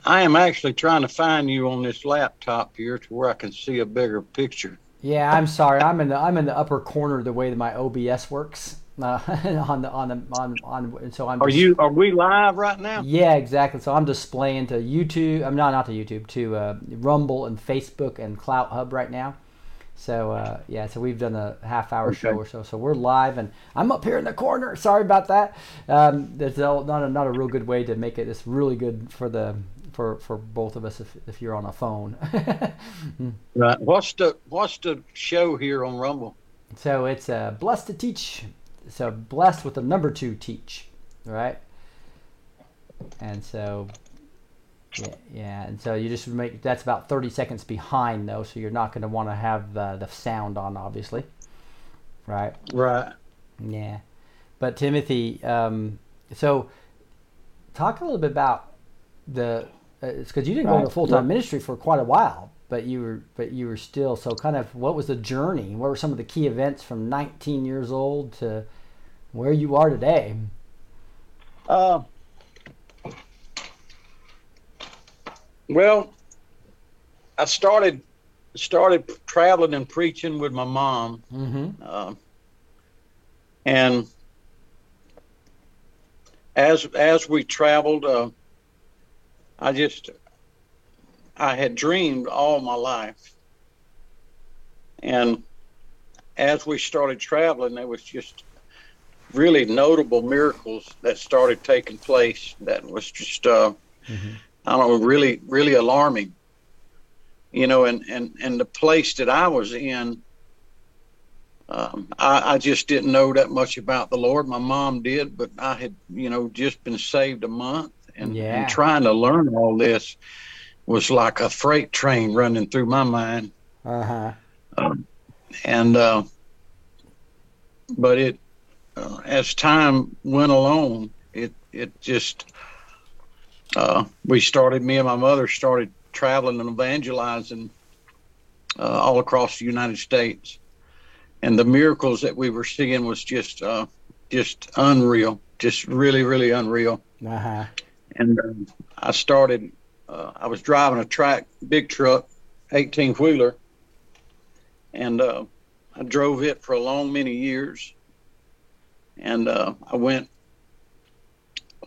I am actually trying to find you on this laptop here to where I can see a bigger picture. Yeah, I'm sorry. I'm in the I'm in the upper corner the way that my OBS works. Uh, on the on the on on and so I'm Are you? Are we live right now? Yeah, exactly. So I'm displaying to YouTube. I'm not not to YouTube to uh, Rumble and Facebook and Clout Hub right now. So uh, yeah, so we've done a half hour show or so. So we're live, and I'm up here in the corner. Sorry about that. Um, that's not a, not a real good way to make it. It's really good for the for for both of us if if you're on a phone. Right. What's the What's the show here on Rumble? So it's uh, blessed to teach. So blessed with the number two teach, right? And so, yeah, yeah. And so you just make that's about thirty seconds behind though, so you're not going to want to have the the sound on, obviously, right? Right. Yeah. But Timothy, um, so talk a little bit about the because you didn't go into full time Yeah. ministry for quite a while, but you were but you were still so kind of what was the journey? What were some of the key events from 19 years old to where you are today? Uh, well, I started started traveling and preaching with my mom, Mm-hmm. um, and as as we traveled, uh, I just I had dreamed all my life, and as we started traveling, there was just really notable miracles that started taking place. That was just uh, Mhm. I don't know, really really alarming. You know, and and and the place that I was in um, I, I just didn't know that much about the Lord. My mom did, but I had, you know, just been saved a month, and, Yeah. and trying to learn all this was like a freight train running through my mind. Uh huh. Um, and uh, but it, uh, as time went along, it it just uh, we started. Me and my mother started traveling and evangelizing uh, all across the United States, and the miracles that we were seeing was just uh, just unreal, just really, really unreal. Uh huh. And um, I started. Uh, I was driving a track, big truck, eighteen wheeler, and uh, I drove it for a long many years. And uh, I went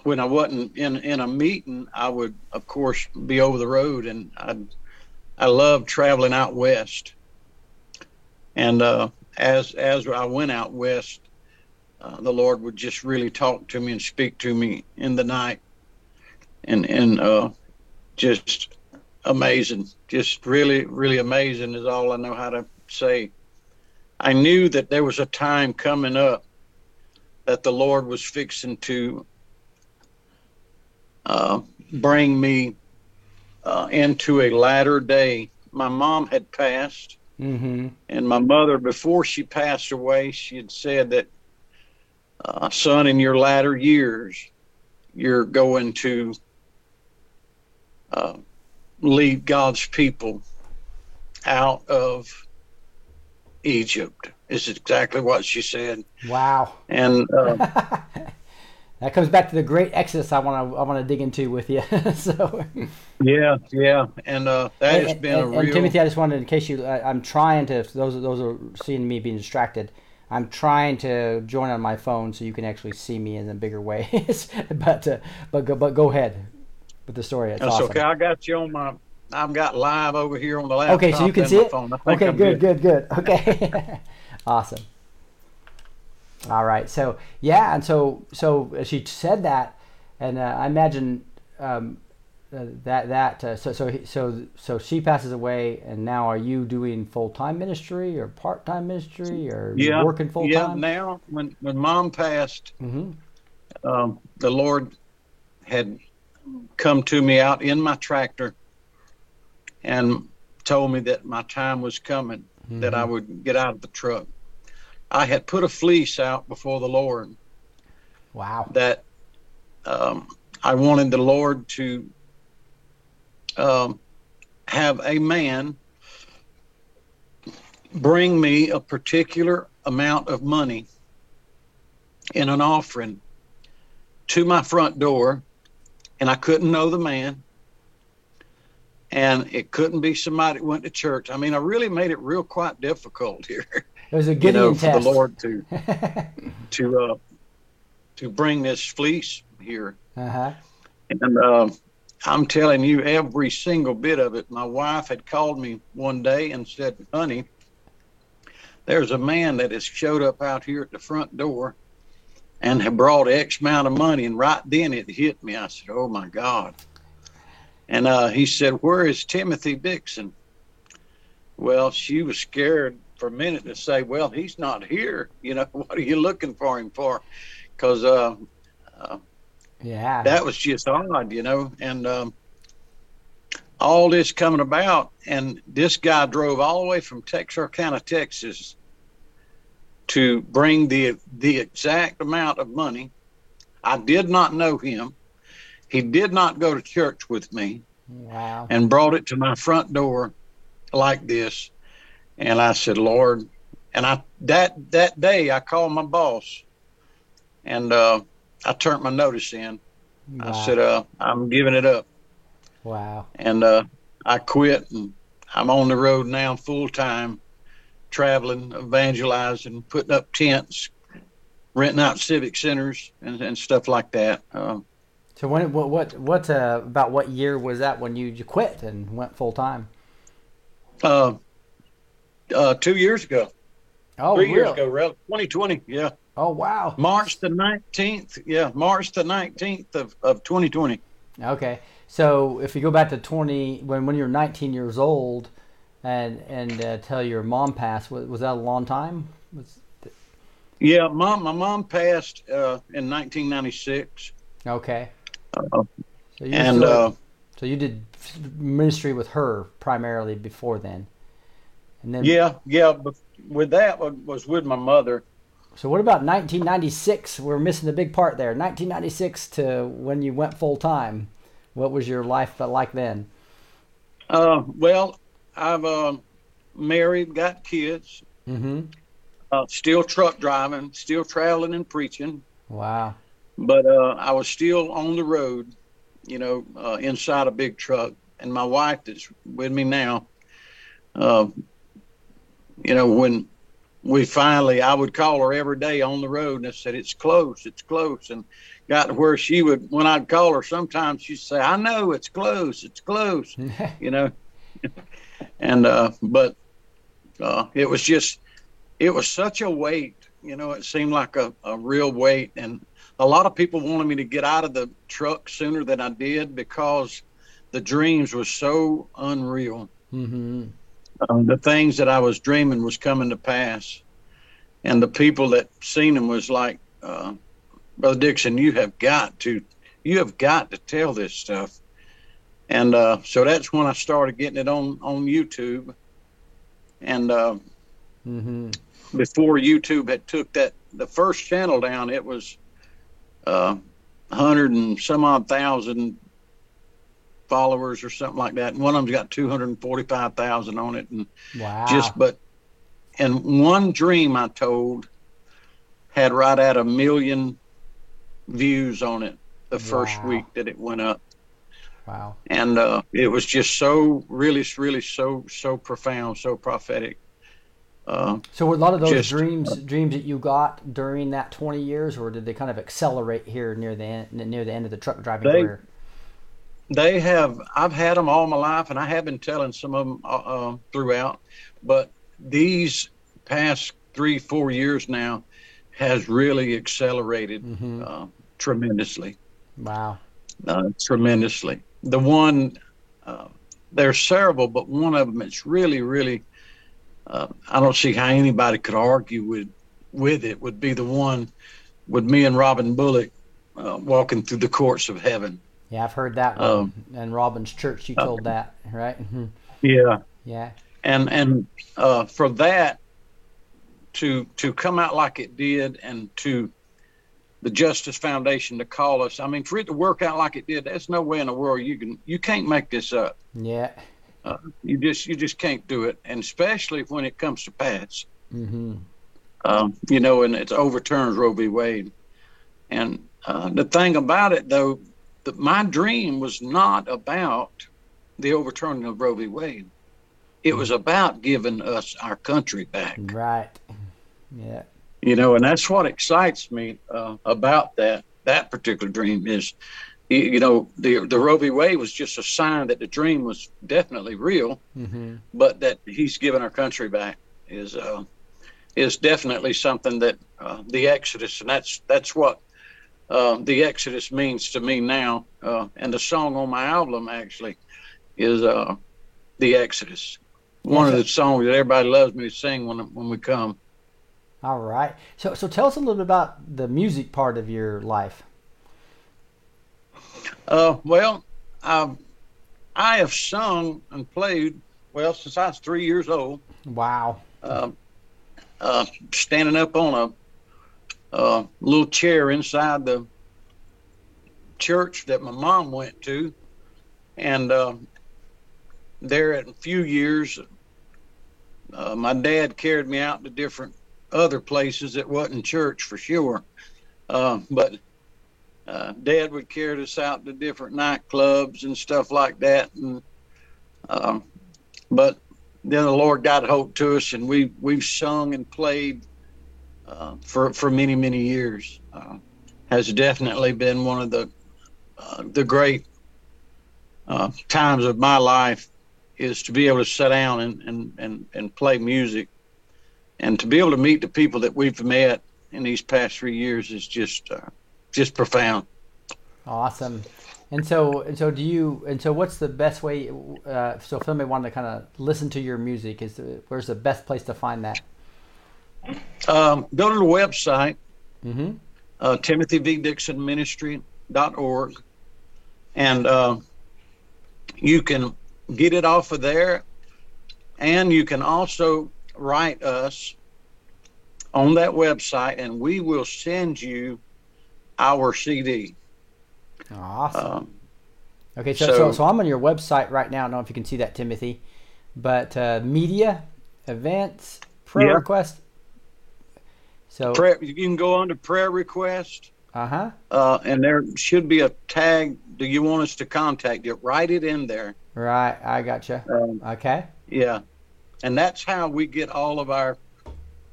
when I wasn't in in a meeting. I would, of course, be over the road, and I I loved traveling out west. And uh, as as I went out west, uh, the Lord would just really talk to me and speak to me in the night, and and uh, just amazing, just really really amazing is all I know how to say. I knew that there was a time coming up that the Lord was fixing to uh, bring me uh, into a latter day. My mom had passed, Mm-hmm. and my mother, before she passed away, she had said that, uh, son, in your latter years, you're going to uh, lead God's people out of Egypt. Is exactly what she said. Wow. And uh, That comes back to the great exodus I want to I want to dig into with you. so, yeah, yeah, and uh, that has been and- a and. Timothy, I just wanted, in case you, I, I'm trying to. Those those are seeing me being distracted. I'm trying to join on my phone so you can actually see me in a bigger way. but uh, but go but go ahead with the story. It's That's awesome. okay. I got you on my. I've got live over here on the laptop. Okay, so you can see it. phone. I think Okay, I'm good, good, good. Okay, awesome. All right, so yeah, and so so she said that, and uh, I imagine um, uh, that that uh, so so so so she passes away, and now are you doing full time ministry or part time ministry or Yeah, working full time? yeah. Now, when when mom passed, hmm um, the Lord had come to me out in my tractor and told me that my time was coming, that Mm-hmm. I would get out of the truck. I had put a fleece out before the Lord Wow. that um, I wanted the Lord to um, have a man bring me a particular amount of money in an offering to my front door, and I couldn't know the man. And it couldn't be somebody that went to church. I mean, I really made it real quite difficult here It was a you Gideon know, for the Lord to to uh, to bring this fleece here. uh huh. And uh, I'm telling you, every single bit of it. My wife had called me one day and said, "Honey, there's a man that has showed up out here at the front door and had brought X amount of money." And right then it hit me. I said, "Oh my God!" And uh, he said, "Where is Timothy Dixon?" Well, she was scared for a minute to say, "Well, he's not here. You know, what are you looking for him for?" Because uh, Yeah. that was just odd, you know. And um, all this coming about, and this guy drove all the way from Texarkana, Texas, to bring the the exact amount of money. I did not know him. He did not go to church with me, wow. and brought it to my front door like this. And I said, Lord, and I that that day I called my boss, and uh, I turned my notice in. Wow. I said, uh, I'm giving it up. wow. And uh, I quit, and I'm on the road now full time, traveling, evangelizing, putting up tents, renting out civic centers, and, and stuff like that. Um, So when what what what uh, about what year was that when you, you quit and went full time? uh, uh, two years ago, Oh, three years ago, rel- 2020, yeah. Oh, wow. March the 19th, yeah, March the 19th of, of 2020. Okay, so if you go back to twenty when when you're 19 years old, and and uh, tell your mom passed, was, was that a long time? Was, Yeah, mom, my mom passed uh, in 1996. okay. Uh, So you and still- uh, so you did ministry with her primarily before then, and then yeah, yeah, but with that was with my mother. So what about 1996? We're missing the big part there. 1996 to when you went full time. What was your life like then? Uh, well, I've uh, married, got kids, Mm-hmm. uh, still truck driving, still traveling and preaching, Wow. but uh, I was still on the road, you know, uh, inside a big truck. And my wife that's with me now, uh, you know, when we finally, I would call her every day on the road and I said, it's close, it's close. And got to where she would, when I'd call her, sometimes she'd say, I know it's close, it's close, you know. And, uh, but uh, it was just, it was such a weight, you know, it seemed like a, a real weight. And a lot of people wanted me to get out of the truck sooner than I did because the dreams was so unreal. mm-hmm. Um, the things that I was dreaming was coming to pass, and the people that seen them was like, uh, Brother Dixon, you have got to, you have got to tell this stuff, and uh, so that's when I started getting it on on YouTube, and uh, Mm-hmm. before YouTube had took that the first channel down, it was uh, hundred and some odd thousand followers or something like that. And one of them's got two hundred and forty-five thousand on it, and Wow. just but and one dream I told had right at a million views on it the first Wow. week that it went up, wow. and uh, it was just so really, really so so profound, so prophetic. Uh, So were a lot of those Just- dreams dreams that you got during that 20 years, or did they kind of accelerate here near the end, near the end of the truck driving They- career? they have i've had them all my life and i have been telling some of them uh, uh, throughout but these past three four years now has really accelerated Mm-hmm. uh, tremendously Wow. uh, tremendously the one uh, there's several but one of them it's really really uh, i don't see how anybody could argue with with it would be the one with me and robin bullock uh, walking through the courts of heaven Yeah, I've heard that one. Um, and Robin's church, you told that, right? hmm yeah Yeah. and and uh, for that to to come out like it did and to the justice foundation to call us. I mean for it to work out like it did there's no way in the world you can you can't make this up. Yeah. you just you just can't do it and especially when it comes to pass hmm um, you know and it overturns roe v. Wade. And uh, the thing about it though that my dream was not about the overturning of roe v. Wade. It was about giving us our country back. Right. Yeah. You know and that's what excites me uh, about that that particular dream is you, know the the roe v. Wade was just a sign that the dream was definitely real hmm but that he's given our country back is uh, is definitely something that uh, the exodus and that's that's what uh, the exodus means to me now uh, and the song on my album actually is uh, the exodus. One of the songs that everybody loves me to sing when when we come All right. So, so tell us a little bit about the music part of your life. Uh, well, I've, I have sung and played well since I was three years old. Wow. Uh, uh, standing up on a, a little chair inside the church that my mom went to, and uh, there in a few years, uh, my dad carried me out to different other places that wasn't church for sure, uh, but uh, dad would carry us out to different nightclubs and stuff like that and um, but then the lord got hold to us and we we've sung and played uh, for for many many years. Uh, has definitely been one of the uh, the great uh, times of my life is to be able to sit down and, and, and, and play music and to be able to meet the people that we've met in these past three years is just uh, just profound. Awesome. And so, and so, do you? And so, what's the best way? Uh, so, if somebody wanted to kind of listen to your music, is the, where's the best place to find that? Um, go to the website, Mm-hmm. uh, Timothy V. Dixon Ministry.org, and uh, you can get it off of there. And you can also write us on that website, and we will send you our CD. Awesome. Um, Okay, so, so So- so I'm on your website right now. I don't know if you can see that, Timothy, but uh, media, events, prayer Yeah. request. So Prayer, you can go under prayer request, uh huh. uh, and there should be a tag. Do you want us to contact you? Write it in there. Right, I gotcha. Um, Okay. Yeah, and that's how we get all of our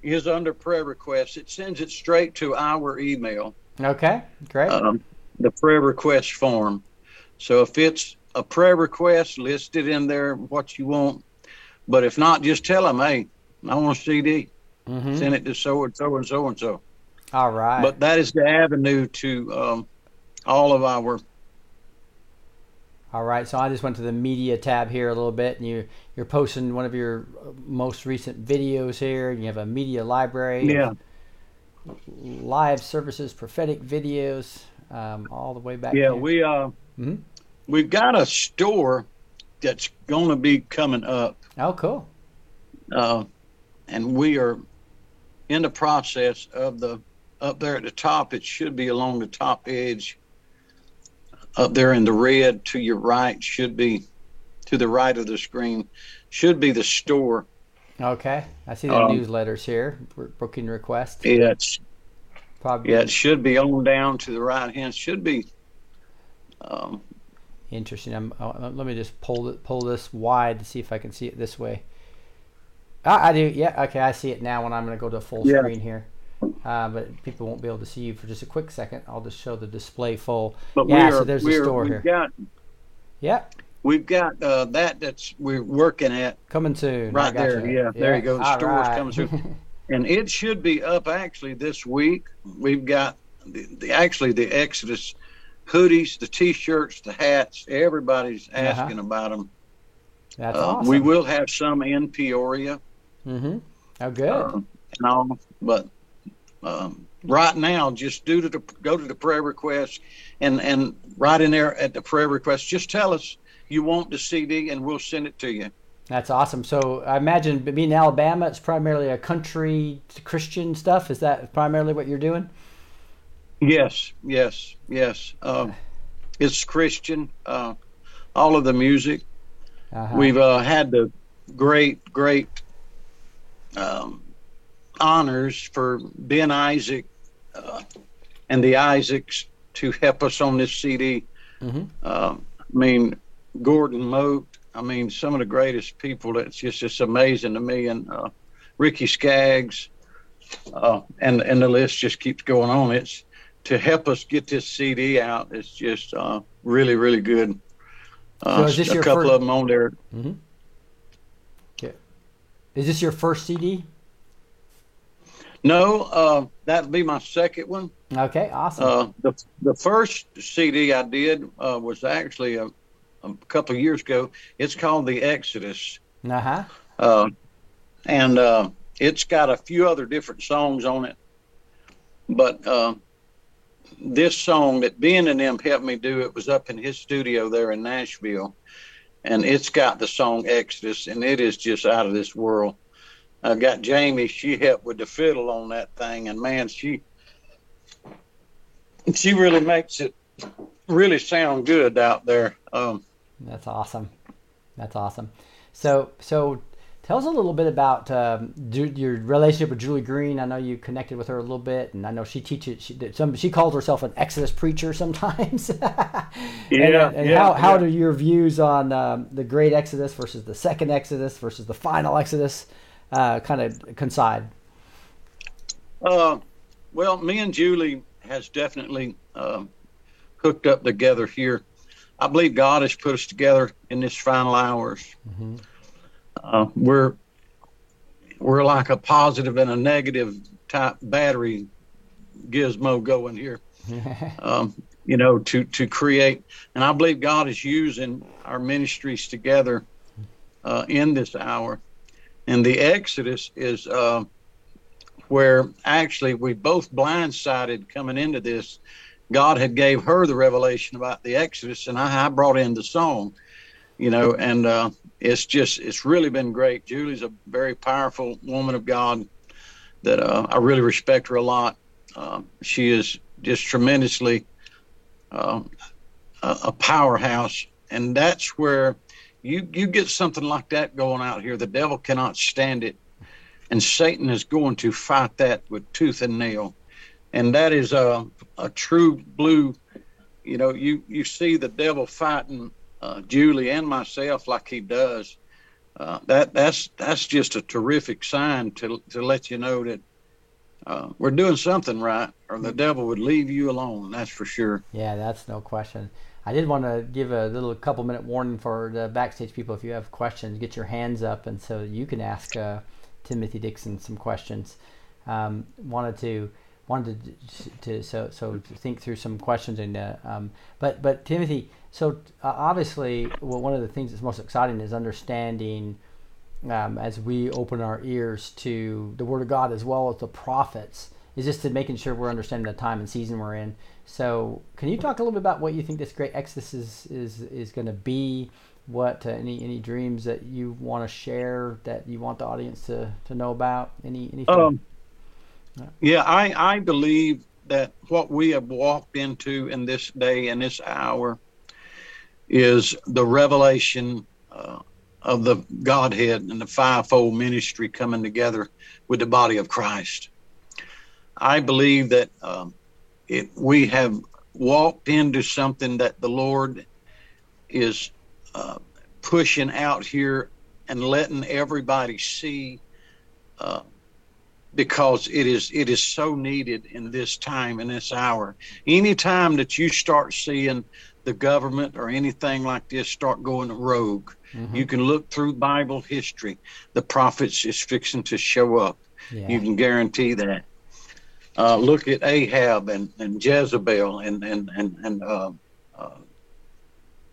is under prayer requests. It sends it straight to our email, Okay. Great. um, the prayer request form. So if it's a prayer request, list it in there what you want. But if not, just tell them, hey, I want a CD. hmm Send it to so and so and so and so. All right. But that is the avenue to um, all of our. All right, so I just went to the media tab here a little bit, and you you're posting one of your uh, most recent videos here. And you have a media library, Yeah, live services, prophetic videos, um, all the way back. yeah. there. We uh, Mhm. we've got a store that's going to be coming up. Oh, cool. uh, and we are in the process of the up there at the top. It should be along the top edge. Up there in the red to your right should be to the right of the screen should be the store. Okay, I see the Um, newsletters here. Booking request. Yeah, it's, Probably yeah, it should be on down to the right hand. Should be. Um, interesting. I'm, uh, let me just pull it, pull this wide to see if I can see it this way. Ah, I do. Yeah. Okay, I see it now. When I'm going to go to full Yeah. screen here, uh, but people won't be able to see you for just a quick second. I'll just show the display full. but Yeah, we so are, there's the we're, store we've here. got Yeah, we've got uh, that that's we're working at coming soon. Right there, gotcha. yeah, there you go. The all store's right. coming soon. and it should be up actually this week. We've got the, the actually the Exodus hoodies, the T-shirts, the hats. Everybody's Uh-huh. asking about them. That's Uh, awesome. We will have some in Peoria Mm-hmm. Oh, good. uh, and all, but um, right now, just do to the go to the prayer request and and right in there at the prayer request, just tell us you want the CD and we'll send it to you. That's awesome. So I imagine being in Alabama, it's primarily a country Christian stuff. Is that primarily what you're doing? Yes, yes, yes. Um, it's Christian. Uh, all of the music. Uh-huh. We've uh, had the great, great um, honors for Ben Isaac uh, and the Isaacs to help us on this CD. Mhm. Um, I mean, Gordon Mote. I mean, some of the greatest people. That's just just amazing to me. And uh, Ricky Skaggs, uh, and and the list just keeps going on. It's to help us get this CD out. It's just uh, really, really good. Uh, So is this a your couple first- of them on there. Is this your first CD? No, uh, that'd be my second one. Okay, awesome. Uh, the the first CD I did uh, was actually a, a couple of years ago. It's called The Exodus, Uh huh. uh, and uh, it's got a few other different songs on it. But uh, this song that Ben and them helped me do, it was up in his studio there in Nashville, and it's got the song Exodus, and it is just out of this world. I got Jamie; she helped with the fiddle on that thing, and man, she she really makes it really sound good out there. Um, That's awesome. That's awesome. So, so tell us a little bit about um, your relationship with Julie Green. I know you connected with her a little bit, and I know she teaches. She some. She calls herself an Exodus preacher sometimes. and, Yeah, and yeah, how how yeah. do your views on um, the Great Exodus versus the Second Exodus versus the Final Exodus uh, kind of coincide? Uh, well, me and Julie has definitely um, hooked up together here. I believe God has put us together in this final hours. Mhm. Uh, we're we're like a positive and a negative type battery gizmo going here. Um, you know, to to create, and I believe God is using our ministries together uh, in this hour. And the Exodus is. Uh, where actually we both blindsided coming into this. God had gave her the revelation about the Exodus, and I, I brought in the song, you know, and uh, it's just it's really been great. Julie's a very powerful woman of God that uh, I really respect her a lot. Uh, she is just tremendously uh, a, a powerhouse and that's where you you get something like that going out here. The devil cannot stand it, and Satan is going to fight that with tooth and nail, and that is a a true blue. You know, you you see the devil fighting uh, Julie and myself like he does. Uh, that that's that's just a terrific sign to to let you know that uh, we're doing something right, or the devil would leave you alone. That's for sure. Yeah, that's no question. I did want to give a little couple minute warning for the backstage people. If you have questions, get your hands up, and so you can ask uh, Timothy Dixon some questions. Um, wanted to wanted to, to, so so think through some questions and uh, um, but but Timothy. So uh, obviously, well, one of the things that's most exciting is understanding um, as we open our ears to the Word of God as well as the prophets. Is just to making sure we're understanding the time and season we're in. So, can you talk a little bit about what you think this great Exodus is is, is going to be? What uh, any any dreams that you want to share that you want the audience to, to know about? Any anything? Um, yeah, I I believe that what we have walked into in this day and this hour is the revelation uh, of the Godhead and the fivefold ministry coming together with the body of Christ. I believe that um, it, we have walked into something that the Lord is uh, pushing out here and letting everybody see uh, because it is it is so needed in this time in this hour. Anytime that you start seeing the government or anything like this start going rogue, Mhm. you can look through Bible history. The prophets is fixing to show up. yeah. You can guarantee that. Uh, look at Ahab and, and Jezebel and and and and uh, uh,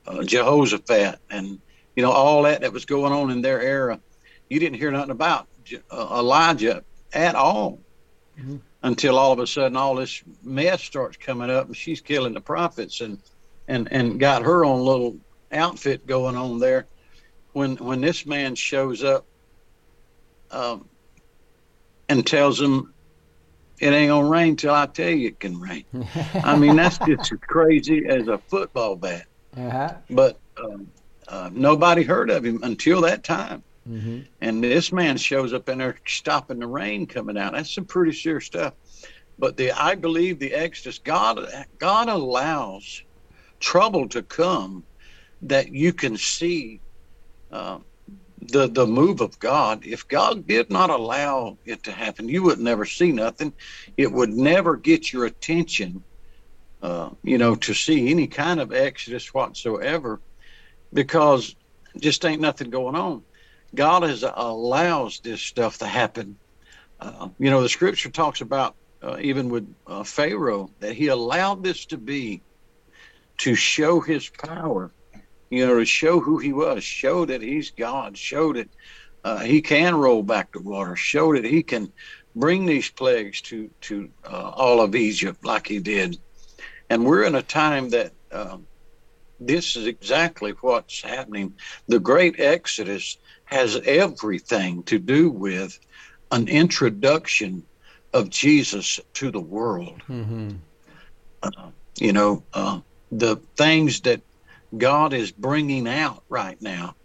uh, Jehoshaphat and you know all that that was going on in their era. You didn't hear nothing about Je- uh, Elijah at all Mhm. until all of a sudden all this mess starts coming up and she's killing the prophets and and and got her own little outfit going on there. When when this man shows up um, and tells them it ain't gonna rain till I tell you it can rain. I mean that's just as crazy as a football bat. uh-huh. But um, uh, nobody heard of him until that time. hmm And this man shows up in there stopping the rain coming out. That's some pretty serious stuff. But the I believe the Exodus, God God allows trouble to come that you can see uh, the the move of God. If God did not allow it to happen, you would never see nothing. It would never get your attention, uh, you know, to see any kind of Exodus whatsoever, because just ain't nothing going on. God has allows this stuff to happen. Uh, you know, the scripture talks about uh, even with uh, Pharaoh that he allowed this to be to show his power. You know, to show who he was, show that he's God, show that uh, he can roll back the water, show that he can bring these plagues to to uh, all of Egypt like he did. And we're in a time that um, this is exactly what's happening. The great Exodus has everything to do with an introduction of Jesus to the world. hmm You know, uh, the things that God is bringing out right now.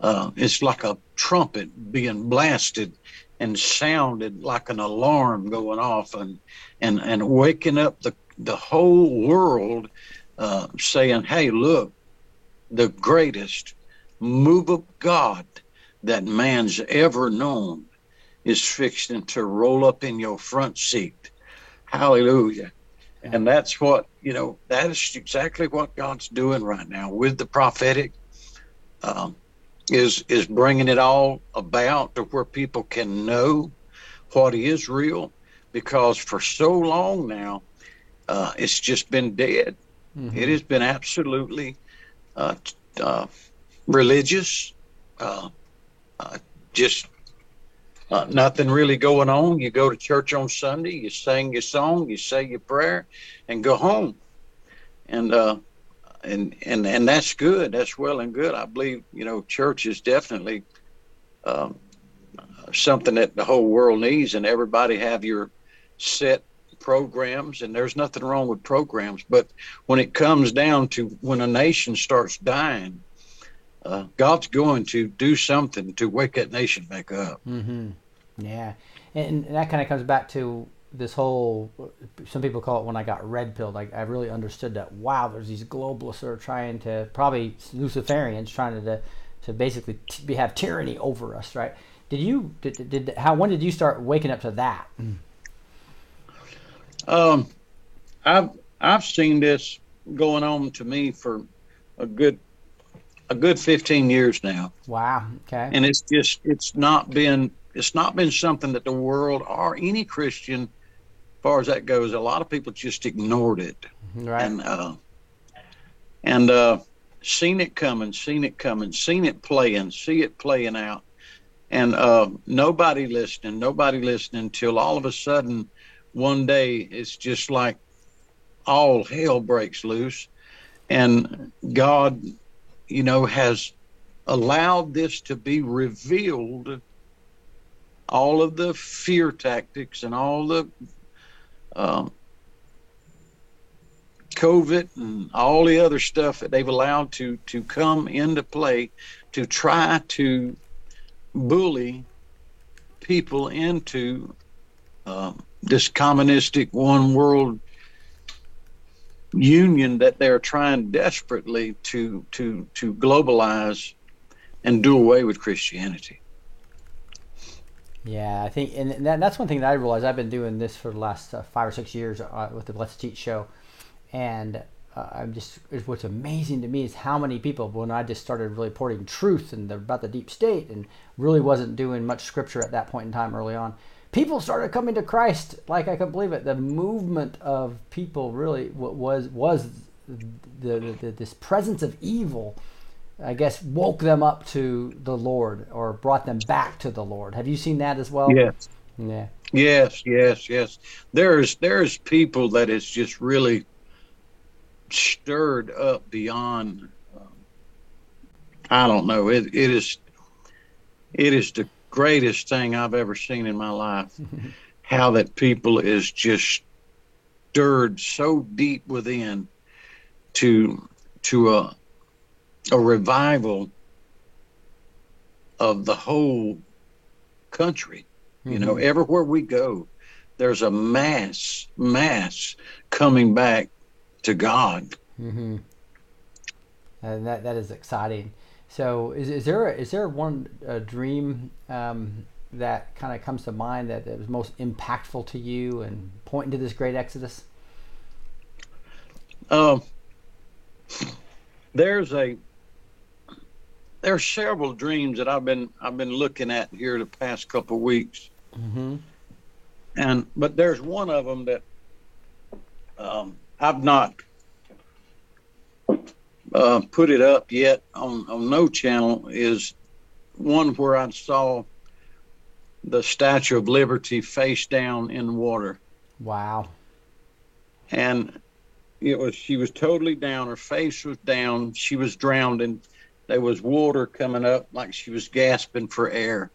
Uh, it's like a trumpet being blasted and sounded like an alarm going off and and and waking up the the whole world, uh, saying, "Hey, look, the greatest move of God that man's ever known is fixing to roll up in your front seat." Hallelujah. And that's what, you know, that is exactly what God's doing right now with the prophetic. Um, is is bringing it all about to where people can know what is real, because for so long now, uh, it's just been dead. Mhm. It has been absolutely uh, uh, religious, uh, uh, just uh, nothing really going on. You go to church on Sunday, you sing your song, you say your prayer, and go home. And uh, and and and that's good. That's well and good. I believe you know church is definitely um, something that the whole world needs, and everybody have your set programs, and there's nothing wrong with programs. But when it comes down to when a nation starts dying, uh, God's going to do something to wake that nation back up. Mm-hmm. Yeah, and, and that kind of comes back to this whole. Some people call it when I got red pilled. Like I really understood that. Wow, there's these globalists that are trying to probably Luciferians trying to to basically t- have tyranny over us, right? Did you did, did how when did you start waking up to that? Um, I've I've seen this going on to me for a good a good 15 years now, Wow. Okay. and it's just it's not been it's not been something that the world or any Christian, as far as that goes, a lot of people just ignored it right. and uh, and uh, seen it coming, seen it coming, seen it playing, see it playing out, and uh, nobody listening, nobody listening until all of a sudden, one day it's just like all hell breaks loose, and God, you know, has allowed this to be revealed. All of the fear tactics and all the um, COVID and all the other stuff that they've allowed to to come into play to try to bully people into um, this communistic one world union that they're trying desperately to to to globalize and do away with Christianity. Yeah, I think, and that, that's one thing that I realized. I've been doing this for the last uh, five or six years uh, with the Blessed to Teach show, and uh, I'm just what's amazing to me is how many people when I just started really reporting truth and the, about the deep state and really wasn't doing much scripture at that point in time early on. People started coming to Christ like I couldn't believe it. The movement of people really wa- was was the, the, the this presence of evil. I guess woke them up to the Lord or brought them back to the Lord. Have you seen that as well? Yes. Yeah. Yes, yes, yes. There's there's people that is just really stirred up beyond. Um, I don't know. It it is it is the greatest thing I've ever seen in my life. how that people is just stirred so deep within to to a a revival of the whole country. You know, everywhere we go, there's a mass, mass coming back to God. Mm-hmm. And that that is exciting. So, is, is there a, is there one dream um, that kind of comes to mind that, that was most impactful to you and pointing to this great exodus? Um, there's a there's several dreams that I've been I've been looking at here the past couple of weeks, Mm-hmm. and but there's one of them that um, I've not uh, put it up yet on on no channel. Is one where I saw the Statue of Liberty face down in water. Wow. and it was she was totally down her face was down she was drowned and there was water coming up like she was gasping for air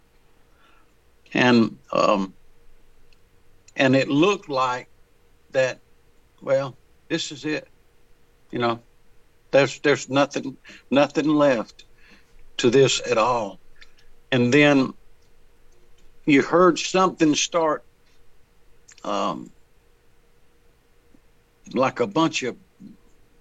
and um and it looked like that well this is it you know there's there's nothing nothing left to this at all and then you heard something start um like a bunch of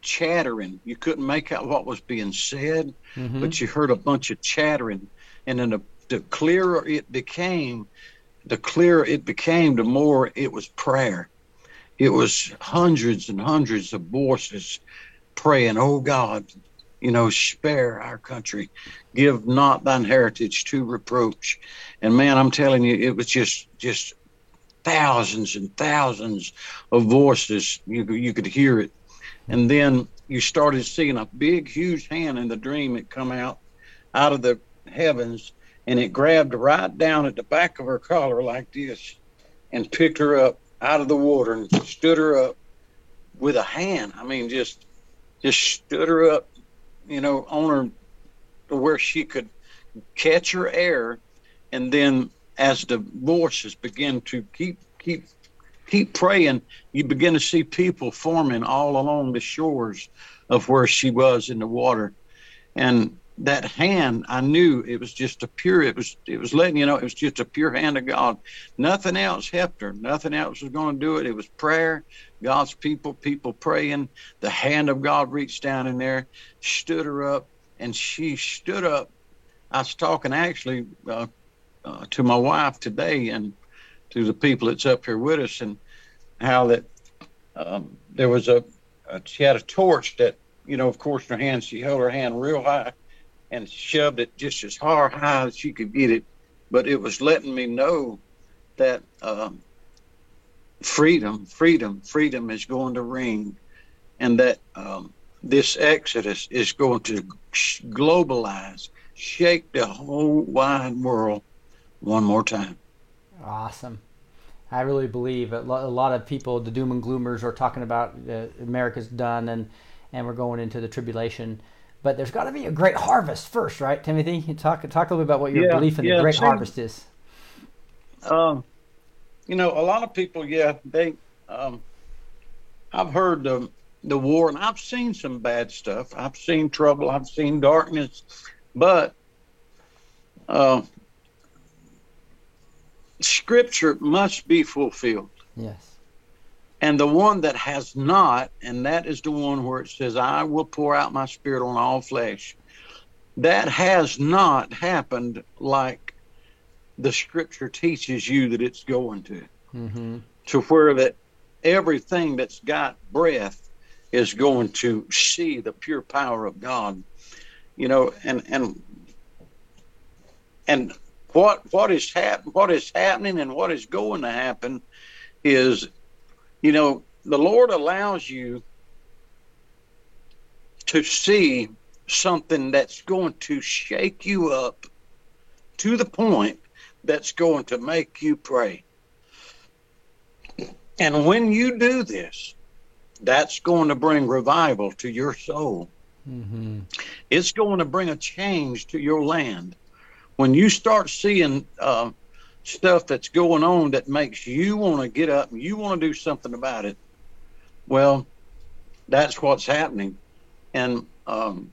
chattering. You couldn't make out what was being said, Mm-hmm. but you heard a bunch of chattering. And then the, the clearer it became, the clearer it became, the more it was prayer. It was hundreds and hundreds of voices praying, Oh God, you know, spare our country. Give not thine heritage to reproach. And man, I'm telling you, it was just just thousands and thousands of voices. You you could hear it, and then you started seeing a big, huge hand in the dream. It come out out of the heavens, and it grabbed right down at the back of her collar like this, and picked her up out of the water and stood her up with a hand. I mean, just just stood her up, you know, on her to where she could catch her air, and then as the voices began to keep keep keep praying, you begin to see people forming all along the shores of where she was in the water. And that hand, I knew it was just a pure, it was, it was letting you know it was just a pure hand of God. Nothing else helped her. Nothing else was going to do it. It was prayer, God's people, people praying. The hand of God reached down in there, stood her up, and she stood up. I was talking actually uh, uh, to my wife today and to the people that's up here with us, and how that um, there was a, a she had a torch that you know, of course, in her hand she held her hand real high and shoved it just as hard high as she could get it, but it was letting me know that um, freedom, freedom, freedom is going to ring, and that um, this exodus is going to globalize, shake the whole wide world one more time. Awesome. I really believe a lot of people, the doom and gloomers, are talking about uh, America's done and and we're going into the tribulation. But there's got to be a great harvest first, right, Timothy? You talk talk a little bit about what your Yeah, belief in yeah, the great sure. harvest is. Um, you know, a lot of people, yeah, they. Um, I've heard the the war, and I've seen some bad stuff. I've seen trouble. I've seen darkness, but uh, Scripture must be fulfilled. Yes. And the one that has not, and that is the one where it says, I will pour out my spirit on all flesh. That has not happened like the scripture teaches you that it's going to. Mm-hmm. To where that everything that's got breath is going to see the pure power of God. You know, and and and what what is hap- what is happening and what is going to happen is you know, the Lord allows you to see something that's going to shake you up to the point that's going to make you pray. And when you do this, that's going to bring revival to your soul. Mm-hmm. It's going to bring a change to your land. When you start seeing uh, stuff that's going on that makes you want to get up and you want to do something about it, well, that's what's happening. And um,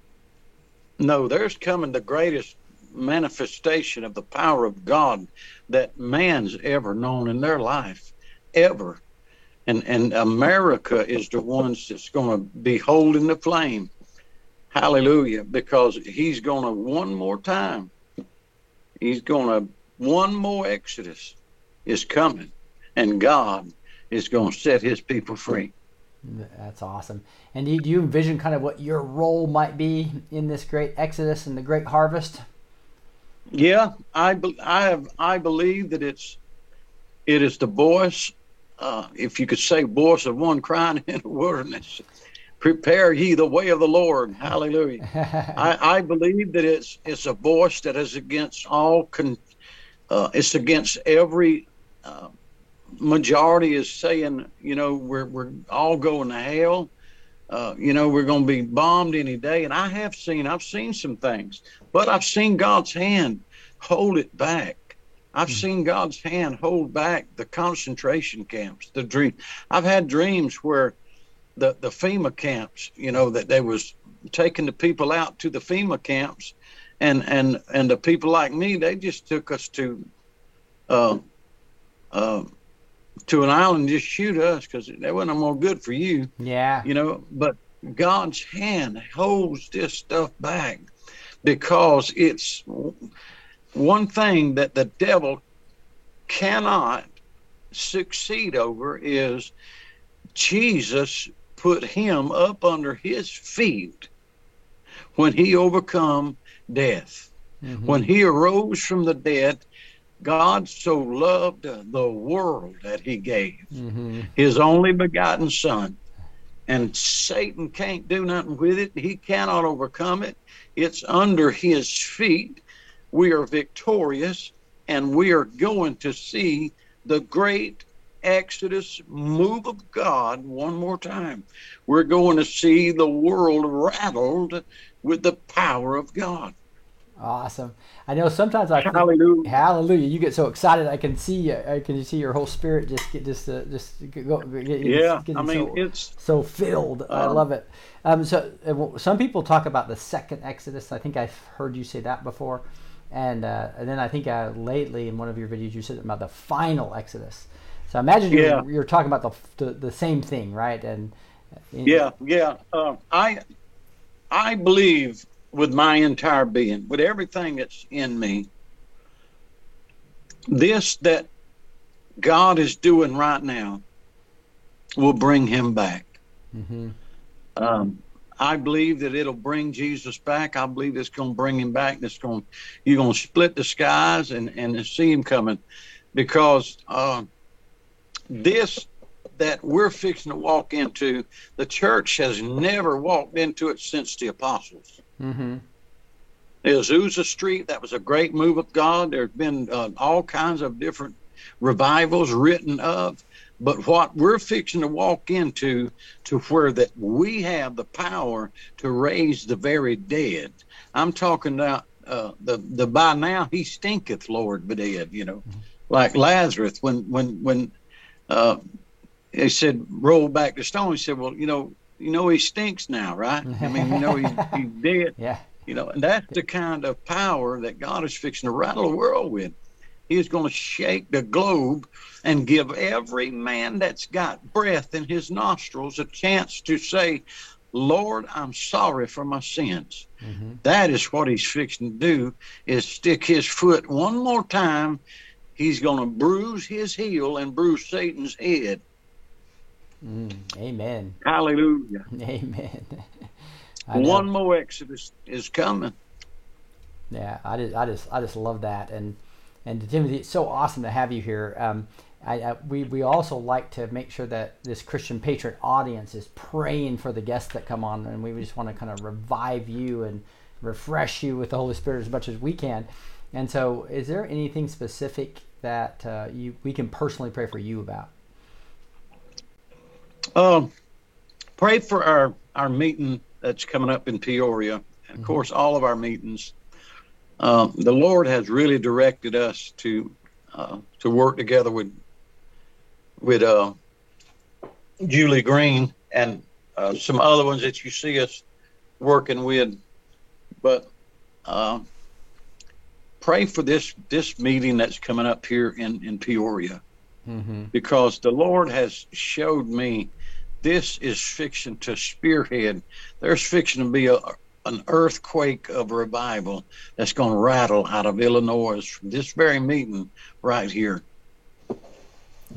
no, there's coming the greatest manifestation of the power of God that man's ever known in their life, ever. And and America is the ones that's going to be holding the flame. Hallelujah! Because he's going to one more time. He's going to one more Exodus is coming, and God is going to set His people free. That's awesome. And do you, do you envision kind of what your role might be in this great exodus and the great harvest? Yeah, I I have I believe that it's it is the voice, uh, if you could say, voice of one crying in the wilderness. Prepare ye the way of the Lord. Hallelujah. I, I believe that it's it's a voice that is against all con, uh, it's against every uh, majority is saying you know we're we're all going to hell. Uh, you know we're going to be bombed any day, and I have seen I've seen some things, but I've seen God's hand hold it back. I've seen God's hand hold back the concentration camps, the dream. I've had dreams where the the FEMA camps, you know, that they was taking the people out to the FEMA camps, and and and the people like me, they just took us to, uh, uh, to an island and just shoot us because they wasn't no more good for you, Yeah. you know. But God's hand holds this stuff back because it's one thing that the devil cannot succeed over is Jesus put him up under his feet when he overcome death. Mhm. When he arose from the dead, God so loved the world that he gave Mhm. his only begotten son. And Satan can't do nothing with it. He cannot overcome it. It's under his feet. We are victorious and we are going to see the great Exodus move of God one more time. We're going to see the world rattled with the power of God. Awesome. I know sometimes I Hallelujah. Hallelujah! You get so excited. I can see. I can see your whole spirit just get just uh, just go. Get, Yeah, I mean so, it's so filled. I Um, love it. Um, so uh, some people talk about the second Exodus. I think I've heard you say that before, and uh, and then I think uh, lately in one of your videos you said about the final Exodus. So I imagine you're, you're talking about the, the the same thing, right? And uh, yeah, yeah. Um, I I believe with my entire being, with everything that's in me, this that God is doing right now will bring him back. hmm Um, I believe that it'll bring Jesus back. I believe it's going to bring him back. It's going, you're going to split the skies and and see him coming, because uh, this that we're fixing to walk into, the church has never walked into it since the apostles. Hmm Azusa Street, that was a great move of God. There's been uh, all kinds of different revivals written of. But what we're fixing to walk into, to where that we have the power to raise the very dead. I'm talking about uh, the the by now he stinketh, Lord, but dead. You know, like Lazarus when when when uh, he said roll back the stone. He said, well, you know, you know he stinks now, right? I mean, you know he, he's dead. Yeah. You know, and that's the kind of power that God is fixing to rattle the world with. He is going to shake the globe and give every man that's got breath in his nostrils a chance to say, Lord, I'm sorry for my sins. hmm That is what he's fixing to do is stick his foot one more time. He's going to bruise his heel and bruise Satan's head. Mm, amen. Hallelujah. Amen. One more Exodus is coming. Yeah, I just, I just, I just love that, and and Timothy, it's so awesome to have you here. Um, I, I, we we also like to make sure that this Christian Patriot audience is praying for the guests that come on, and we just want to kind of revive you and refresh you with the Holy Spirit as much as we can. And so, is there anything specific that uh, you we can personally pray for you about? Um, pray for our our meeting that's coming up in Peoria. and Of course, all of our meetings. Um, the Lord has really directed us to uh, to work together with with uh, Julie Green and uh, some other ones that you see us working with. But uh, pray for this this meeting that's coming up here in in Peoria Mm-hmm. because the Lord has showed me this is fiction to spearhead. There's fiction to be a, an earthquake of revival that's going to rattle out of Illinois from this very meeting right here.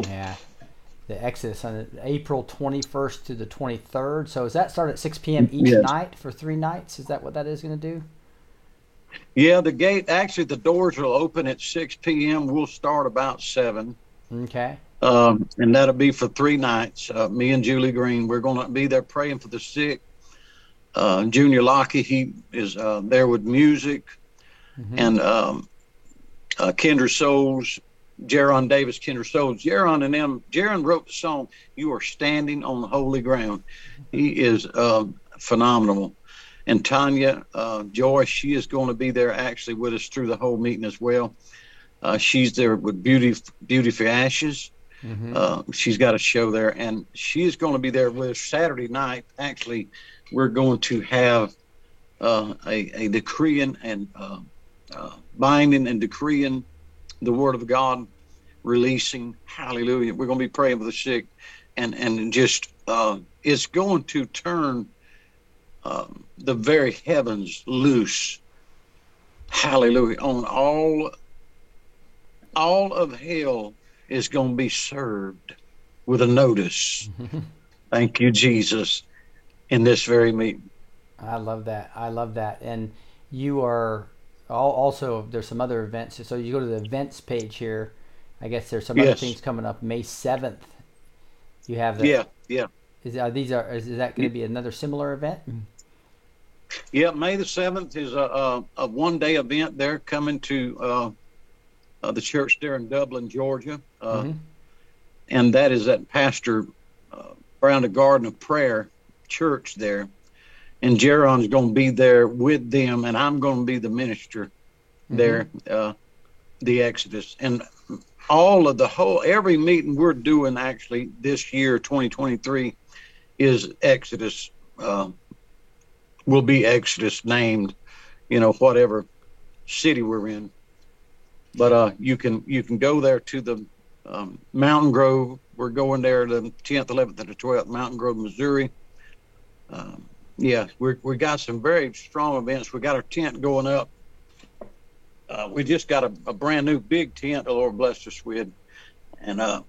Yeah. The Exodus on April 21st to the 23rd. So, is that start at 6 p.m. each Yes. night for three nights? Is that what that is going to do? Yeah, the gate actually the doors will open at 6 p.m. We'll start about seven. Okay. Um, and that'll be for three nights. Uh, me and Julie Green, we're going to be there praying for the sick. Uh, Junior Lockie, he is uh, there with music, Mhm. and um, uh, Kindred Souls, Geron Davis, Kindred Souls. Geron and them, Geron wrote the song "You Are Standing on the Holy Ground." He is um, phenomenal. And Tanya uh, Joy, she is going to be there actually with us through the whole meeting as well. Uh, she's there with Beauty Beauty for Ashes. Mhm. Uh, she's got a show there, and she is going to be there with Saturday night. Actually, we're going to have uh, a, a decreeing and uh, uh, binding and decreeing the Word of God, releasing. Hallelujah! We're going to be praying for the sick, and and just uh, it's going to turn um, the very heavens loose. Hallelujah! On all all of hell is going to be served with a notice. Thank you, Jesus, in this very meeting. I love that. I love that. And you are also, there's some other events. So, you go to the events page here. I guess there's some other things coming up May 7th. You have the. Yeah, yeah. Is, are these are is, is that going to be another similar event? Yeah, May the 7th is a, a, a one day event They're coming to uh, uh, the church there in Dublin, Georgia. Uh, Mhm. And that is that Pastor uh, Brown, the Garden of Prayer church there. and Geron's going to be there with them, and I'm going to be the minister there, uh, the Exodus, and all of the whole every meeting we're doing actually this year, 2023, is Exodus. Uh, will be Exodus named, you know, whatever city we're in. But uh, you can you can go there to the um, Mountain Grove. We're going there the 10th, 11th, and the 12th, Mountain Grove, Missouri. Um, yeah, we we got some very strong events. We got our tent going up. Uh, we just got a, a brand new big tent the Lord blessed us with, and uh,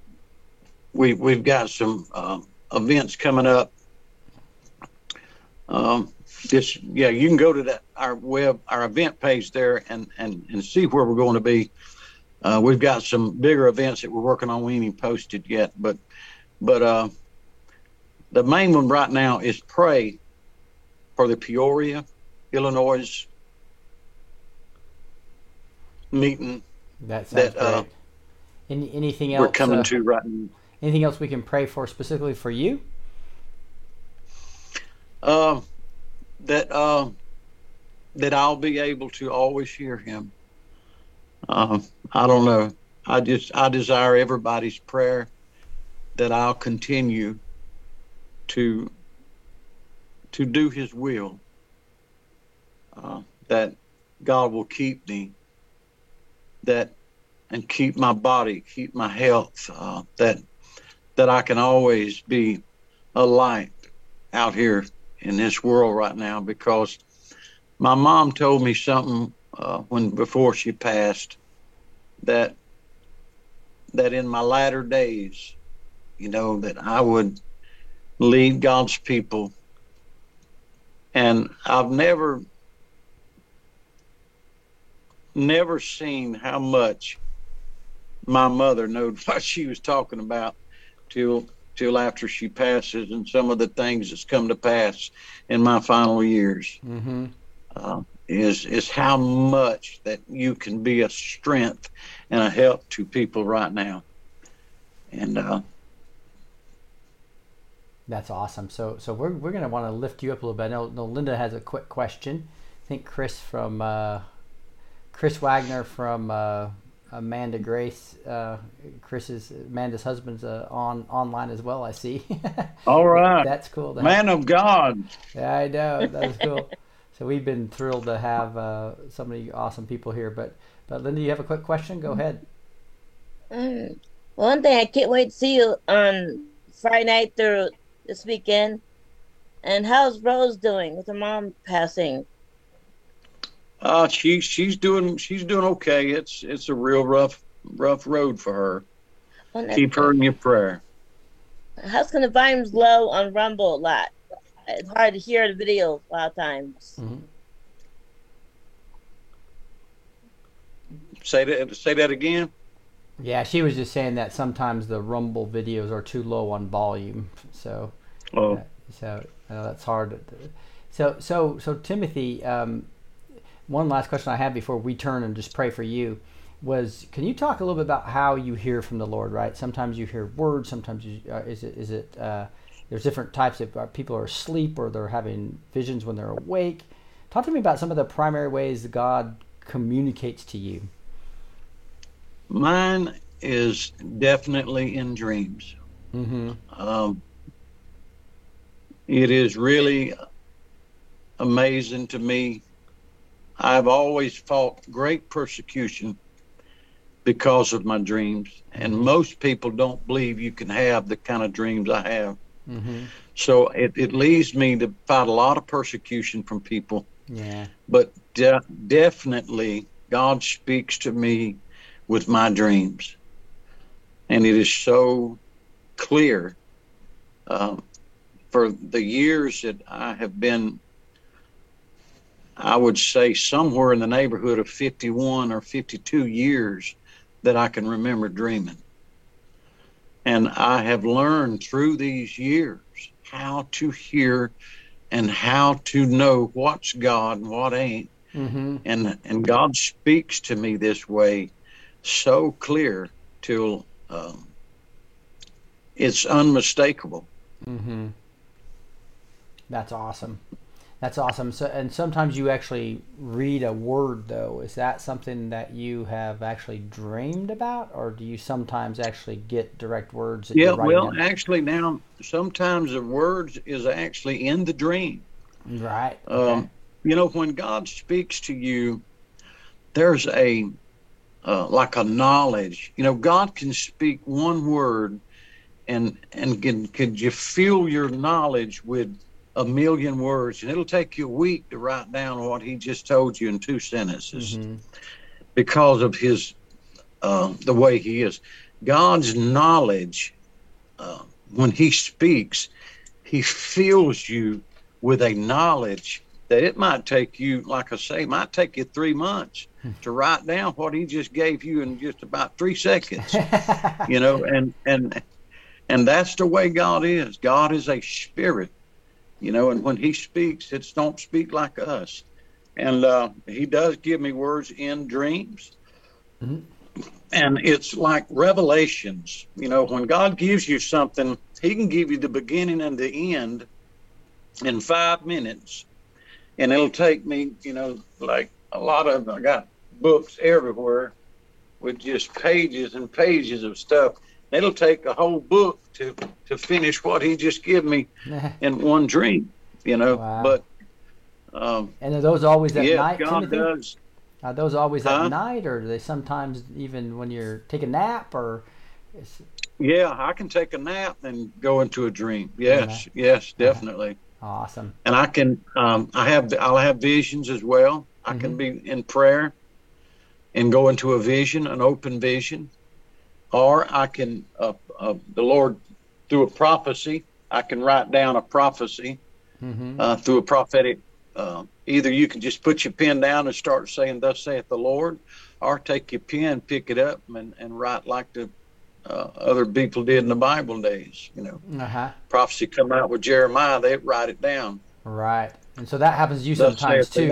we we've got some um, events coming up. Um, this yeah, you can go to that our web our event page there and and and see where we're going to be. Uh, we've got some bigger events that we're working on. We ain't even posted yet, but but uh, the main one right now is pray for the Peoria, Illinois meeting That sounds that, uh. Any, anything else? we're coming uh, to right now. Anything else we can pray for specifically for you? Um, that um, that I'll be able to always hear Him. Um, I don't know. I just I desire everybody's prayer that I'll continue to to do His will. Uh, that God will keep me. That and keep my body, keep my health. Uh, that that I can always be a light out here in this world right now because my mom told me something uh, when before she passed that that in my latter days, you know, that I would lead God's people, and I've never never seen how much my mother knew what she was talking about till till after she passes and some of the things that's come to pass in my final years Mm-hmm. uh, is is how much that you can be a strength and a help to people right now and uh, That's awesome. So, so we're, we're going to want to lift you up a little bit. I know, know Linda has a quick question. I think Chris from uh, Chris Wagner from uh, Amanda Grace. Uh, Chris's Amanda's husband's uh, on online as well. I see. all right That's cool. to man of god Yeah, I know. That's cool. so we've been thrilled to have uh, so many awesome people here. But but Linda, you have a quick question? Go ahead. Mm. One thing I can't wait to see you on Friday night through this weekend. And how's Rose doing with her mom passing? Uh, she she's doing she's doing okay it's it's a real rough rough road for her Well, keep her in your prayer How's come the volume's low on Rumble a lot? It's hard to hear the videos a lot of times. say that say that again Yeah, she was just saying that sometimes the Rumble videos are too low on volume. So oh so I know that's hard. So so so Timothy, um, one last question I have before we turn and just pray for you was can you talk a little bit about how you hear from the Lord? Right, sometimes you hear words, sometimes you, uh, is it is it uh, there's different types of uh, people are asleep or they're having visions when they're awake. Talk to me about some of the primary ways that God communicates to you. mine is definitely in dreams Mm-hmm. Um, it is really amazing to me. I've always fought great persecution because of my dreams, and most people don't believe you can have the kind of dreams I have. Mm-hmm. So it, it leads me to fight a lot of persecution from people, Yeah. but de- definitely God speaks to me with my dreams. And it is so clear um, for the years that I have been, I would say somewhere in the neighborhood of 51 or 52 years that I can remember dreaming. And I have learned through these years how to hear and how to know what's God and what ain't. Mm-hmm. And and God speaks to me this way so clear till um, it's unmistakable. Mm-hmm. That's awesome. That's awesome. So, and sometimes you actually read a word, though. Is that something that you have actually dreamed about, or do you sometimes actually get direct words? That Yeah, well, down? actually, now sometimes the words is actually in the dream. right. Okay. Um, you know, when God speaks to you, there's a uh, like a knowledge. You know, God can speak one word, and and can could you fill your knowledge with a million words, and it'll take you a week to write down what He just told you in two sentences Mhm. because of His uh, the way He is. God's knowledge, uh, when He speaks, He fills you with a knowledge that it might take you, like I say, might take you three months to write down what he just gave you in just about three seconds. you know, and and and that's the way God is. God is a spirit, you know, and when he speaks, it's don't speak like us. And uh, he does give me words in dreams. Mhm. And it's like revelations. You know, when God gives you something, he can give you the beginning and the end in five minutes. And it'll take me, you know, like a lot of I got books everywhere with just pages and pages of stuff. It'll take a whole book to to finish what he just gave me in one dream, you know. Wow. But um, and are those always at yeah, night, God Timothy? does. Are those always Huh? at night, or do they sometimes even when you're taking a nap, or? Yeah, I can take a nap and go into a dream. Yes, yes, definitely. awesome. and I can um, I have I'll have visions as well. I Mm-hmm. can be in prayer and go into a vision, an open vision, or I can uh, uh, the Lord through a prophecy. I can write down a prophecy hmm uh, through a prophetic. Uh, either you can just put your pen down and start saying, "Thus saith the Lord," or take your pen, pick it up, and, and write like the uh, other people did in the Bible days. You know, Uh huh. prophecy come out with Jeremiah, they'd write it down. Right. And so that happens to you Thus sometimes too,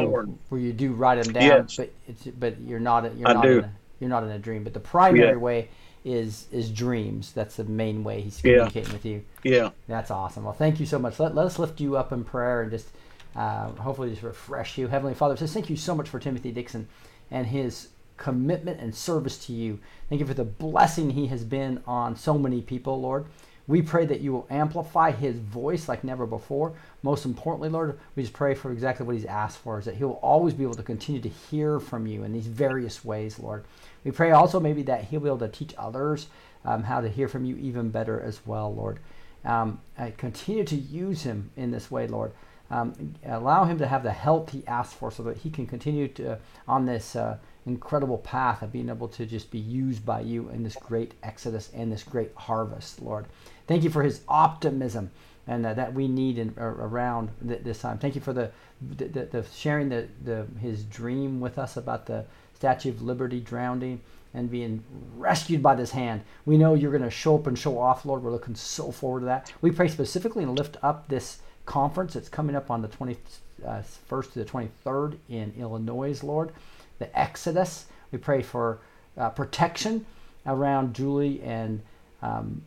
where you do write them down, Yes. but it's but you're not you're I not do. In a, you're not in a dream. But the primary Yeah. way is is dreams. That's the main way he's Yeah. communicating with you. Yeah. That's awesome. Well, thank you so much. Let, let us lift you up in prayer and just uh, hopefully just refresh you. Heavenly Father, says thank you so much for Timothy Dixon and his commitment and service to you. Thank you for the blessing he has been on so many people, Lord. We pray that you will amplify his voice like never before. Most importantly, Lord, we just pray for exactly what he's asked for, is that he'll always be able to continue to hear from you in these various ways, Lord. We pray also maybe that he'll be able to teach others um, how to hear from you even better as well, Lord. Um, continue to use him in this way, Lord. Um, allow him to have the health he asked for so that he can continue to on this uh, incredible path of being able to just be used by you in this great exodus and this great harvest, Lord. Thank you for his optimism and uh, that we need in, uh, around th- this time. Thank you for the, the, the sharing the, the his dream with us about the Statue of Liberty drowning and being rescued by this hand. We know you're going to show up and show off, Lord. We're looking so forward to that. We pray specifically and lift up this conference that's coming up on the 21st to the 23rd in Illinois, Lord. The Exodus. We pray for uh, protection around Julie and um,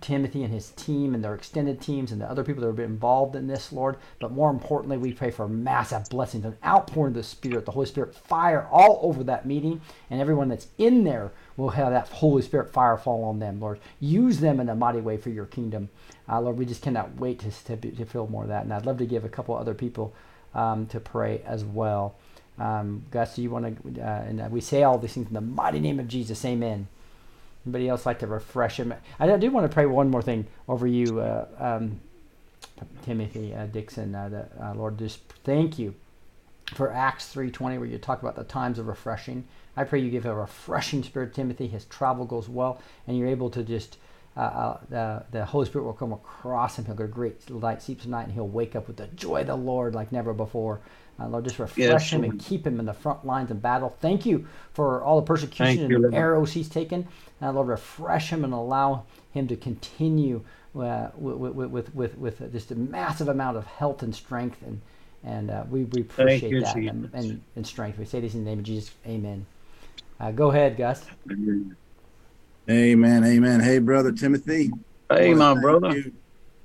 Timothy and his team and their extended teams and the other people that have been involved in this, Lord. But more importantly, we pray for massive blessings, and outpouring of the Spirit, the Holy Spirit fire all over that meeting, and everyone that's in there will have that Holy Spirit fire fall on them, Lord. Use them in a mighty way for your kingdom. Uh, Lord, we just cannot wait to, to, to feel more of that. And I'd love to give a couple other people um, to pray as well. Um, Gus, do you want to, uh, and uh, we say all these things in the mighty name of Jesus, amen. Anybody else like to refresh him? I do want to pray one more thing over you, uh, um, Timothy uh, Dixon. Uh, that, uh, Lord, just thank you for Acts 3.20 where you talk about the times of refreshing. I pray you give a refreshing spirit Timothy. His travel goes well, and you're able to just, uh, uh, the, the Holy Spirit will come across him. He'll get a great light sleep tonight, and he'll wake up with the joy of the Lord like never before. Uh, Lord, just refresh him and keep him in the front lines of battle. Thank you for all the persecution Thank and Lord. arrows he's taken. Uh, Lord, refresh him and allow him to continue uh, with, with, with, with, with just a massive amount of health and strength. And, and uh, we, we appreciate you, that and, and, and strength. We say this in the name of Jesus. Amen. Uh, go ahead, Gus. Amen. Amen. Amen. Hey, brother Timothy. Hey, my brother. You,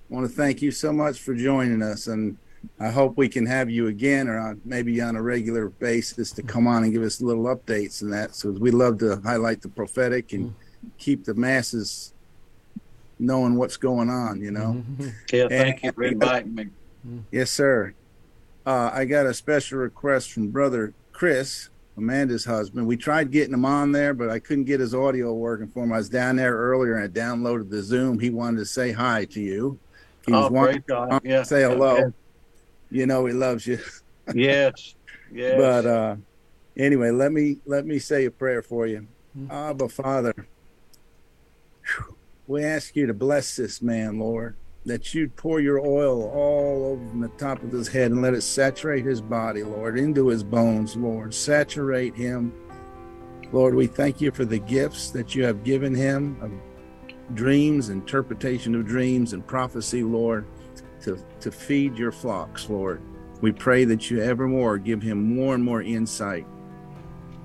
want to thank you so much for joining us, and I hope we can have you again or on, maybe on a regular basis to come on and give us little updates and that. So we love to highlight the prophetic and keep the masses knowing what's going on, you know. Yeah, thank you for inviting me. Yes, sir. Uh, I got a special request from brother Chris, Amanda's husband. We tried getting him on there, but I couldn't get his audio working for him. I was down there earlier and I downloaded the Zoom. He wanted to say hi to you. He was Oh, wanting praise God. to Yeah. say hello. Yeah. You know he loves you. Yes. Yes. But uh, anyway, let me let me say a prayer for you. Abba, Father, we ask you to bless this man, Lord. That you'd pour your oil all over from the top of his head and let it saturate his body, Lord, into his bones, Lord. Saturate him. Lord, we thank you for the gifts that you have given him of dreams, interpretation of dreams, and prophecy, Lord, to, to feed your flocks, Lord. We pray that you evermore give him more and more insight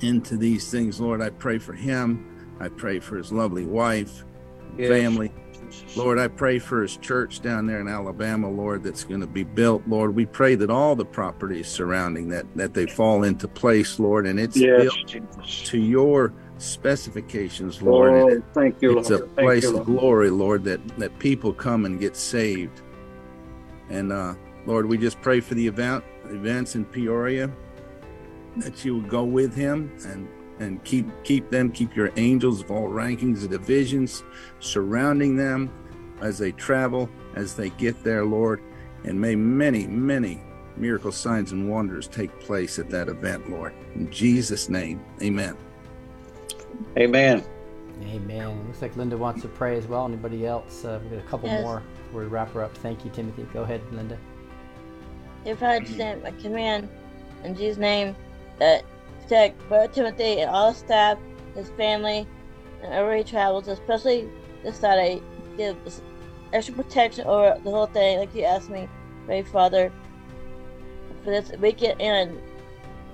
into these things, Lord. I pray for him. I pray for his lovely wife, Yes. family. Lord, I pray for his church down there in Alabama, Lord, that's going to be built. Lord, we pray that all the properties surrounding that that they fall into place, Lord, and it's Yes. built Jesus. to your specifications, Lord. Oh, thank you, it's a Lord. Place you, of glory, Lord, that that people come and get saved. And uh, Lord, we just pray for the event events in Peoria that you would go with him and and keep keep them, keep your angels of all rankings and divisions surrounding them as they travel, as they get there, Lord. And may many, many miracle signs and wonders take place at that event, Lord. In Jesus' name, amen. Amen. Amen. Looks like Linda wants to pray as well. Anybody else? Uh, we've got a couple Yes. more before we wrap her up. Thank you, Timothy. Go ahead, Linda. Dear Father, send my command in Jesus' name that protect Brother Timothy and all staff, his family, and wherever he travels, especially this Saturday. Give extra protection over the whole thing, like you asked me, pray Father, for this weekend. And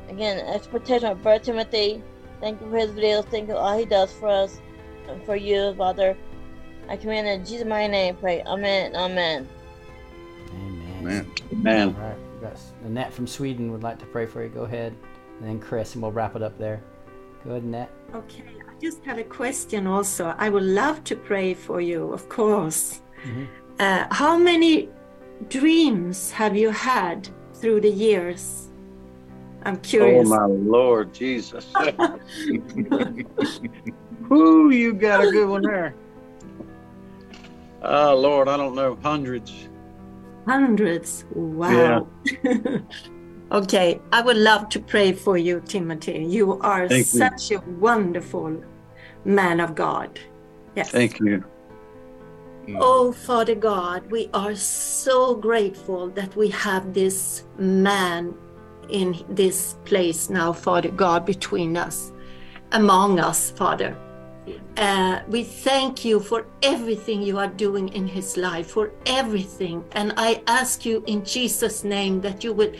again, extra protection of Brother Timothy. Thank you for his videos. Thank you for all he does for us and for you, Father. I command in Jesus' mighty name, pray. Amen. Amen. Amen. Amen. Amen. All right. We've Annette from Sweden would like to pray for you. Go ahead. And then Chris, and we'll wrap it up there. Go ahead, Annette. Okay, I just have a question also. I would love to pray for you, of course. Mhm. Uh, how many dreams have you had through the years? I'm curious. Oh, my Lord Jesus. Whoo, you got a good one there. Oh, Lord, I don't know. Hundreds. Hundreds. Wow. okay, I would love to pray for you, Timothy. You are Thank you. such a wonderful man of God. Yes. Thank you. Oh, Father God, we are so grateful that we have this man in this place now, Father God, between us, among us, Father. Uh, we thank you for everything you are doing in his life, for everything. And I ask you in Jesus' name that you would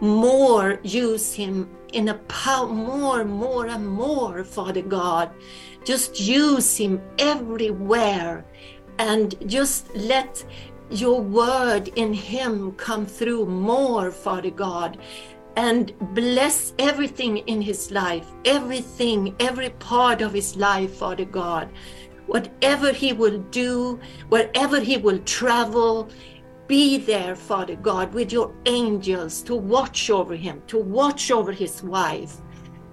more use him in a power, more, more, and more, Father God. Just use him everywhere and just let your word in him come through more, Father God, and bless everything in his life, everything, every part of his life, Father God. Whatever he will do, wherever he will travel, be there, Father God, with your angels to watch over him, to watch over his wife,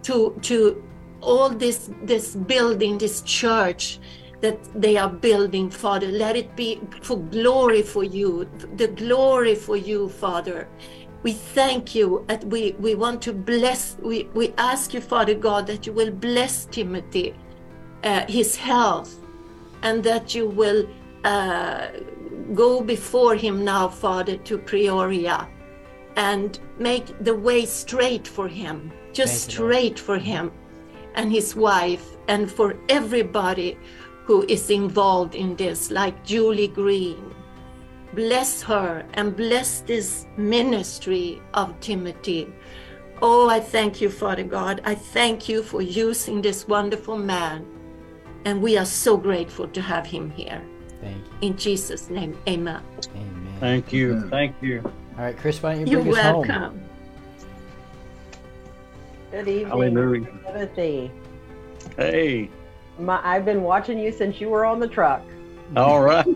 to to all this this building, this church that they are building, Father. Let it be for glory for you, the glory for you, Father. We thank you and we, we want to bless, we, we ask you, Father God, that you will bless Timothy, uh, his health, and that you will uh, go before him now, Father, to Peoria and make the way straight for him, just Thank you, straight for him and his wife, and for everybody who is involved in this, like Julie Green. Bless her and bless this ministry of Timothy. Oh, I thank you, Father God. I thank you for using this wonderful man. And we are so grateful to have him here. Thank you. In Jesus' name, amen. Amen. Thank you. Amen. Thank you. All right, Chris, why don't you You're bring us home? welcome. Good evening, Hallelujah. Timothy. Hey, My, I've been watching you since you were on the truck. all right.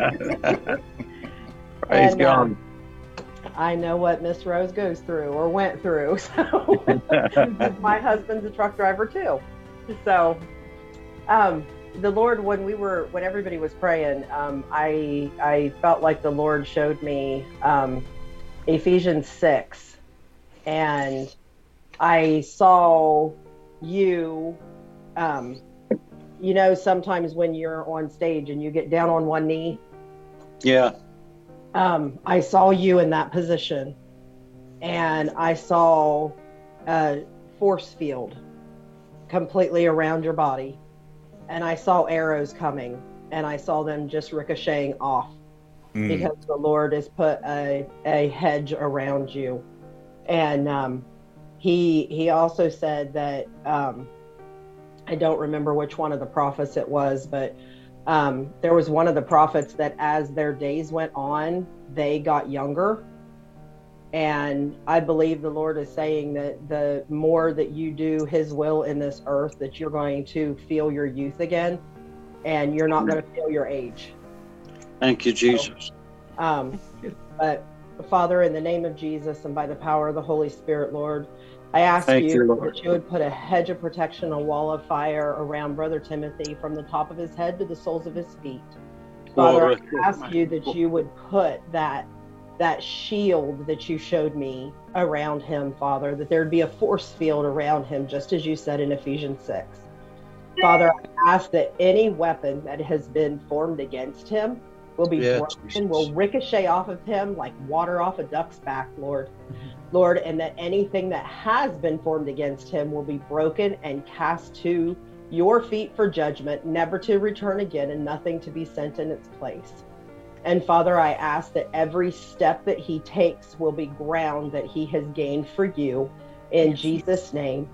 Praise And, God. um, I know what Miss Rose goes through or went through. So my husband's a truck driver too. So um, the Lord, when we were, when everybody was praying, um, I I felt like the Lord showed me um, Ephesians six, and I saw you. Um, you know, sometimes when you're on stage and you get down on one knee yeah. um, I saw you in that position, and I saw a force field completely around your body, and I saw arrows coming, and I saw them just ricocheting off Mm. because the Lord has put a, a hedge around you, and um, he he also said that um, I don't remember which one of the prophets it was, but um, there was one of the prophets that as their days went on, they got younger. And I believe the Lord is saying that the more that you do His will in this earth, that you're going to feel your youth again, and you're not going to feel your age. Thank you, Jesus. Um, but Father, in the name of Jesus and by the power of the Holy Spirit, Lord, I ask Thank you, you, Lord. that you would put a hedge of protection, a wall of fire around Brother Timothy from the top of his head to the soles of his feet. Father, Glory. I ask you that you would put that that shield that you showed me around him, Father, that there'd be a force field around him, just as you said in Ephesians 6. Father, I ask that any weapon that has been formed against him will be Yes, broken, will ricochet off of him like water off a duck's back, Lord. Lord, and that anything that has been formed against him will be broken and cast to your feet for judgment, never to return again, and nothing to be sent in its place. And Father, I ask that every step that he takes will be ground that he has gained for you in Jesus' name.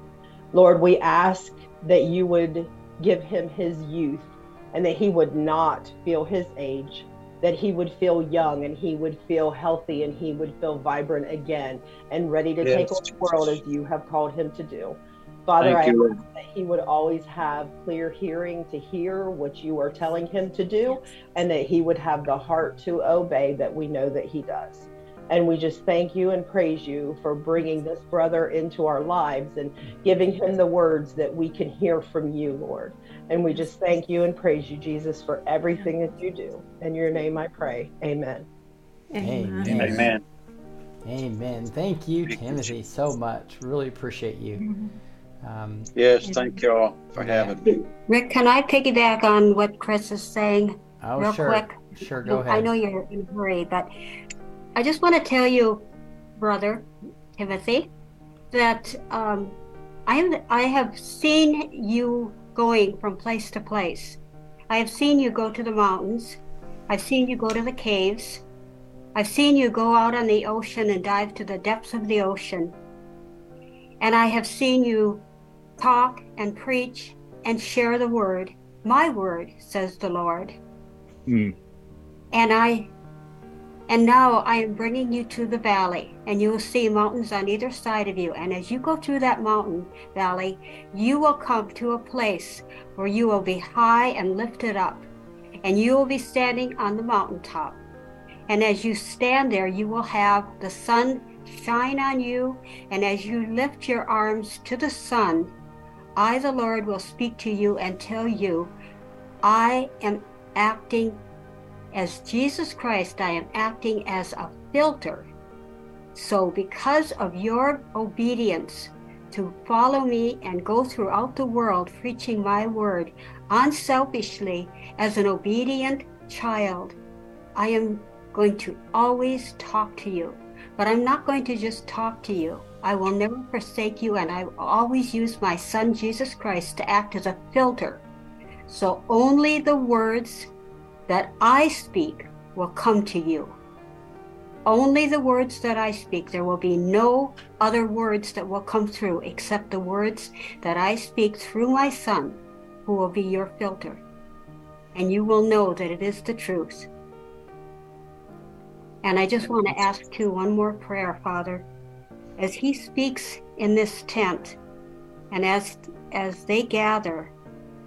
Lord, we ask that you would give him his youth and that he would not feel his age, that he would feel young and he would feel healthy and he would feel vibrant again and ready to take Yes, on the world as you have called him to do. Father, Thank I you, ask that he would always have clear hearing to hear what you are telling him to do and that he would have the heart to obey that we know that he does. And we just thank you and praise you for bringing this brother into our lives and giving him the words that we can hear from you, Lord. And we just thank you and praise you, Jesus, for everything that you do. In your name I pray. Amen. Amen. Amen. Amen. Thank you, Timothy, so much. Really appreciate you. Mm-hmm. Um, Yes, thank y'all for having me. Rick, can I piggyback on what Chris is saying oh, real sure. quick? Sure, go ahead. I know you're in a hurry, but I just want to tell you, brother Timothy, that um, I am I have seen you going from place to place. I have seen you go to the mountains. I've seen you go to the caves. I've seen you go out on the ocean and dive to the depths of the ocean. And I have seen you talk and preach and share the word. My word, says the Lord. Mm. And I and now I am bringing you to the valley, and you will see mountains on either side of you. And as you go through that mountain valley, you will come to a place where you will be high and lifted up, and you will be standing on the mountaintop. And as you stand there, you will have the sun shine on you, and as you lift your arms to the sun, I, the Lord, will speak to you and tell you, I am acting as Jesus Christ, I am acting as a filter. So, because of your obedience to follow me and go throughout the world preaching my word unselfishly as an obedient child, I am going to always talk to you. But I'm not going to just talk to you. I will never forsake you, and I always use my Son Jesus Christ to act as a filter. So only the words that I speak will come to you. Only the words that I speak. There will be no other words that will come through except the words that I speak through my Son, who will be your filter. And you will know that it is the truth. And I just want to ask too one more prayer, Father. As he speaks in this tent and as as they gather,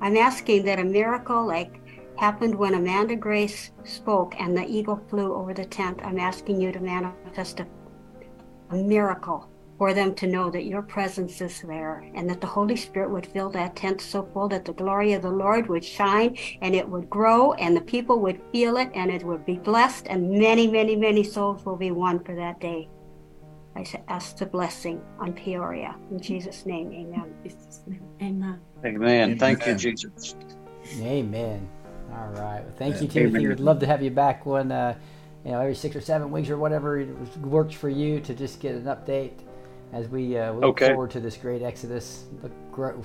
I'm asking that a miracle like happened when Amanda Grace spoke and the eagle flew over the tent. I'm asking you to manifest a, a miracle for them to know that your presence is there and that the Holy Spirit would fill that tent so full that the glory of the Lord would shine and it would grow and the people would feel it and it would be blessed and many, many, many souls will be won for that day. I ask the blessing on Peoria. In Jesus' name, amen. Jesus name, amen. Amen. Thank you, Jesus. Amen. All right. Well, thank you, Timothy. Amen. We'd love to have you back when, uh, you know, every six or seven weeks or whatever it works for you to just get an update as we, uh, look okay. forward to this great Exodus. Look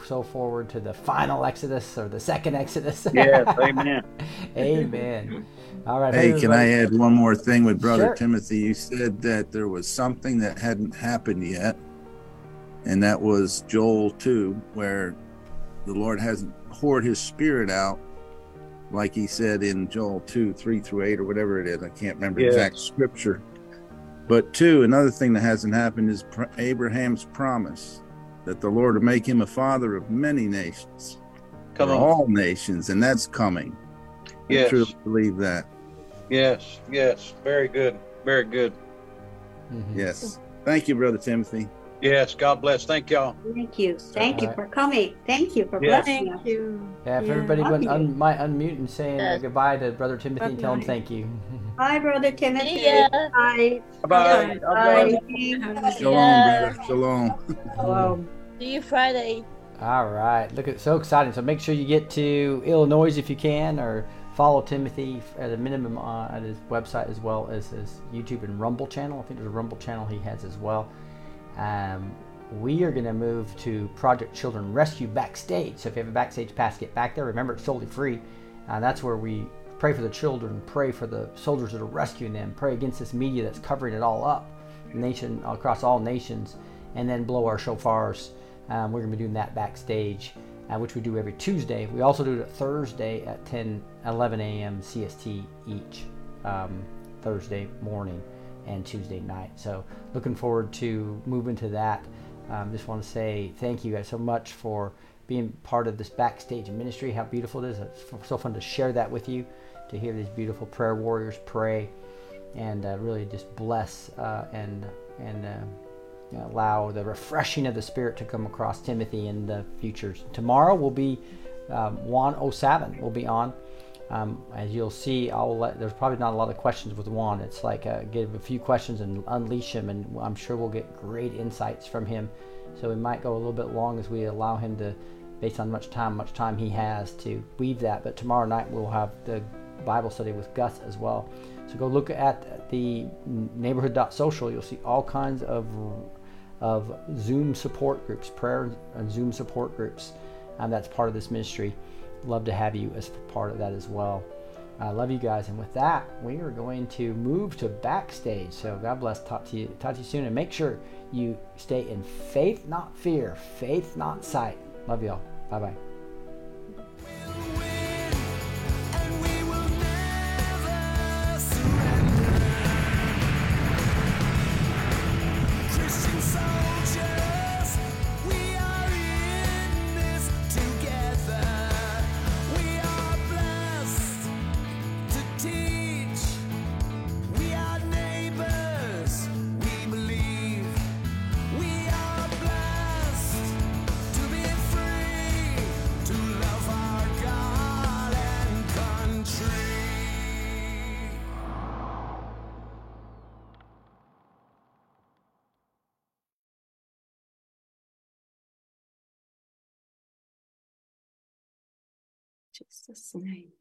so forward to the final Exodus or the second Exodus. yes, amen. amen. All right. Hey, can I add one more thing with Brother sure. Timothy? You said that there was something that hadn't happened yet, and that was Joel 2, where the Lord hasn't poured his spirit out like he said in Joel 2, 3 through 8, or whatever it is. I can't remember yes. exact scripture. But two, another thing that hasn't happened is Abraham's promise that the Lord will make him a father of many nations, Come all nations, and that's coming. Yes. I truly believe that. Yes, yes, very good, very good. Mm-hmm. Yes, thank you, brother Timothy. Yes, God bless. Thank y'all. Thank you. Thank you for coming. Thank you for yes. blessing Thank you. Yeah, if yeah. everybody would un- might unmute and saying yes. goodbye to Brother Timothy and tell him thank you. Bye, Brother Timothy. Yeah. Bye. Bye. Bye. Bye. Shalom, brother. Shalom. Shalom. See you Friday. All right. Look at so exciting. So make sure you get to Illinois if you can, or follow Timothy at a minimum on at his website as well as his YouTube and Rumble channel. I think there's a Rumble channel he has as well. Um, we are going to move to Project Children Rescue backstage. So if you have a backstage pass, get back there. Remember, it's totally free. Uh, that's where we pray for the children, pray for the soldiers that are rescuing them, pray against this media that's covering it all up, nation across all nations, and then blow our shofars. Um, we're going to be doing that backstage, uh, which we do every Tuesday. We also do it Thursday at 10, 11 a.m. CST each um, Thursday morning and Tuesday night. So looking forward to moving to that. Um, just want to say thank you guys so much for being part of this backstage ministry. How beautiful it is! It's so fun to share that with you, to hear these beautiful prayer warriors pray, and uh, really just bless uh, and and allow the refreshing of the Spirit to come across Timothy in the futures. Tomorrow will be um, Juan O' Savin will be on. Um, as you'll see, I'll let, there's probably not a lot of questions with Juan. It's like uh, give a few questions and unleash him, and I'm sure we'll get great insights from him. So we might go a little bit long as we allow him to, based on much time, much time he has to weave that. But tomorrow night we'll have the Bible study with Gus as well. So go look at the neighborhood.social. You'll see all kinds of of Zoom support groups, prayer and Zoom support groups, and that's part of this ministry love to have you as part of that as well. I love you guys, and with that, we are going to move to backstage. So God bless. Talk to you. Talk to you soon, and make sure you stay in faith, not fear. Faith, not sight. Love y'all. Bye bye. Jesus' name.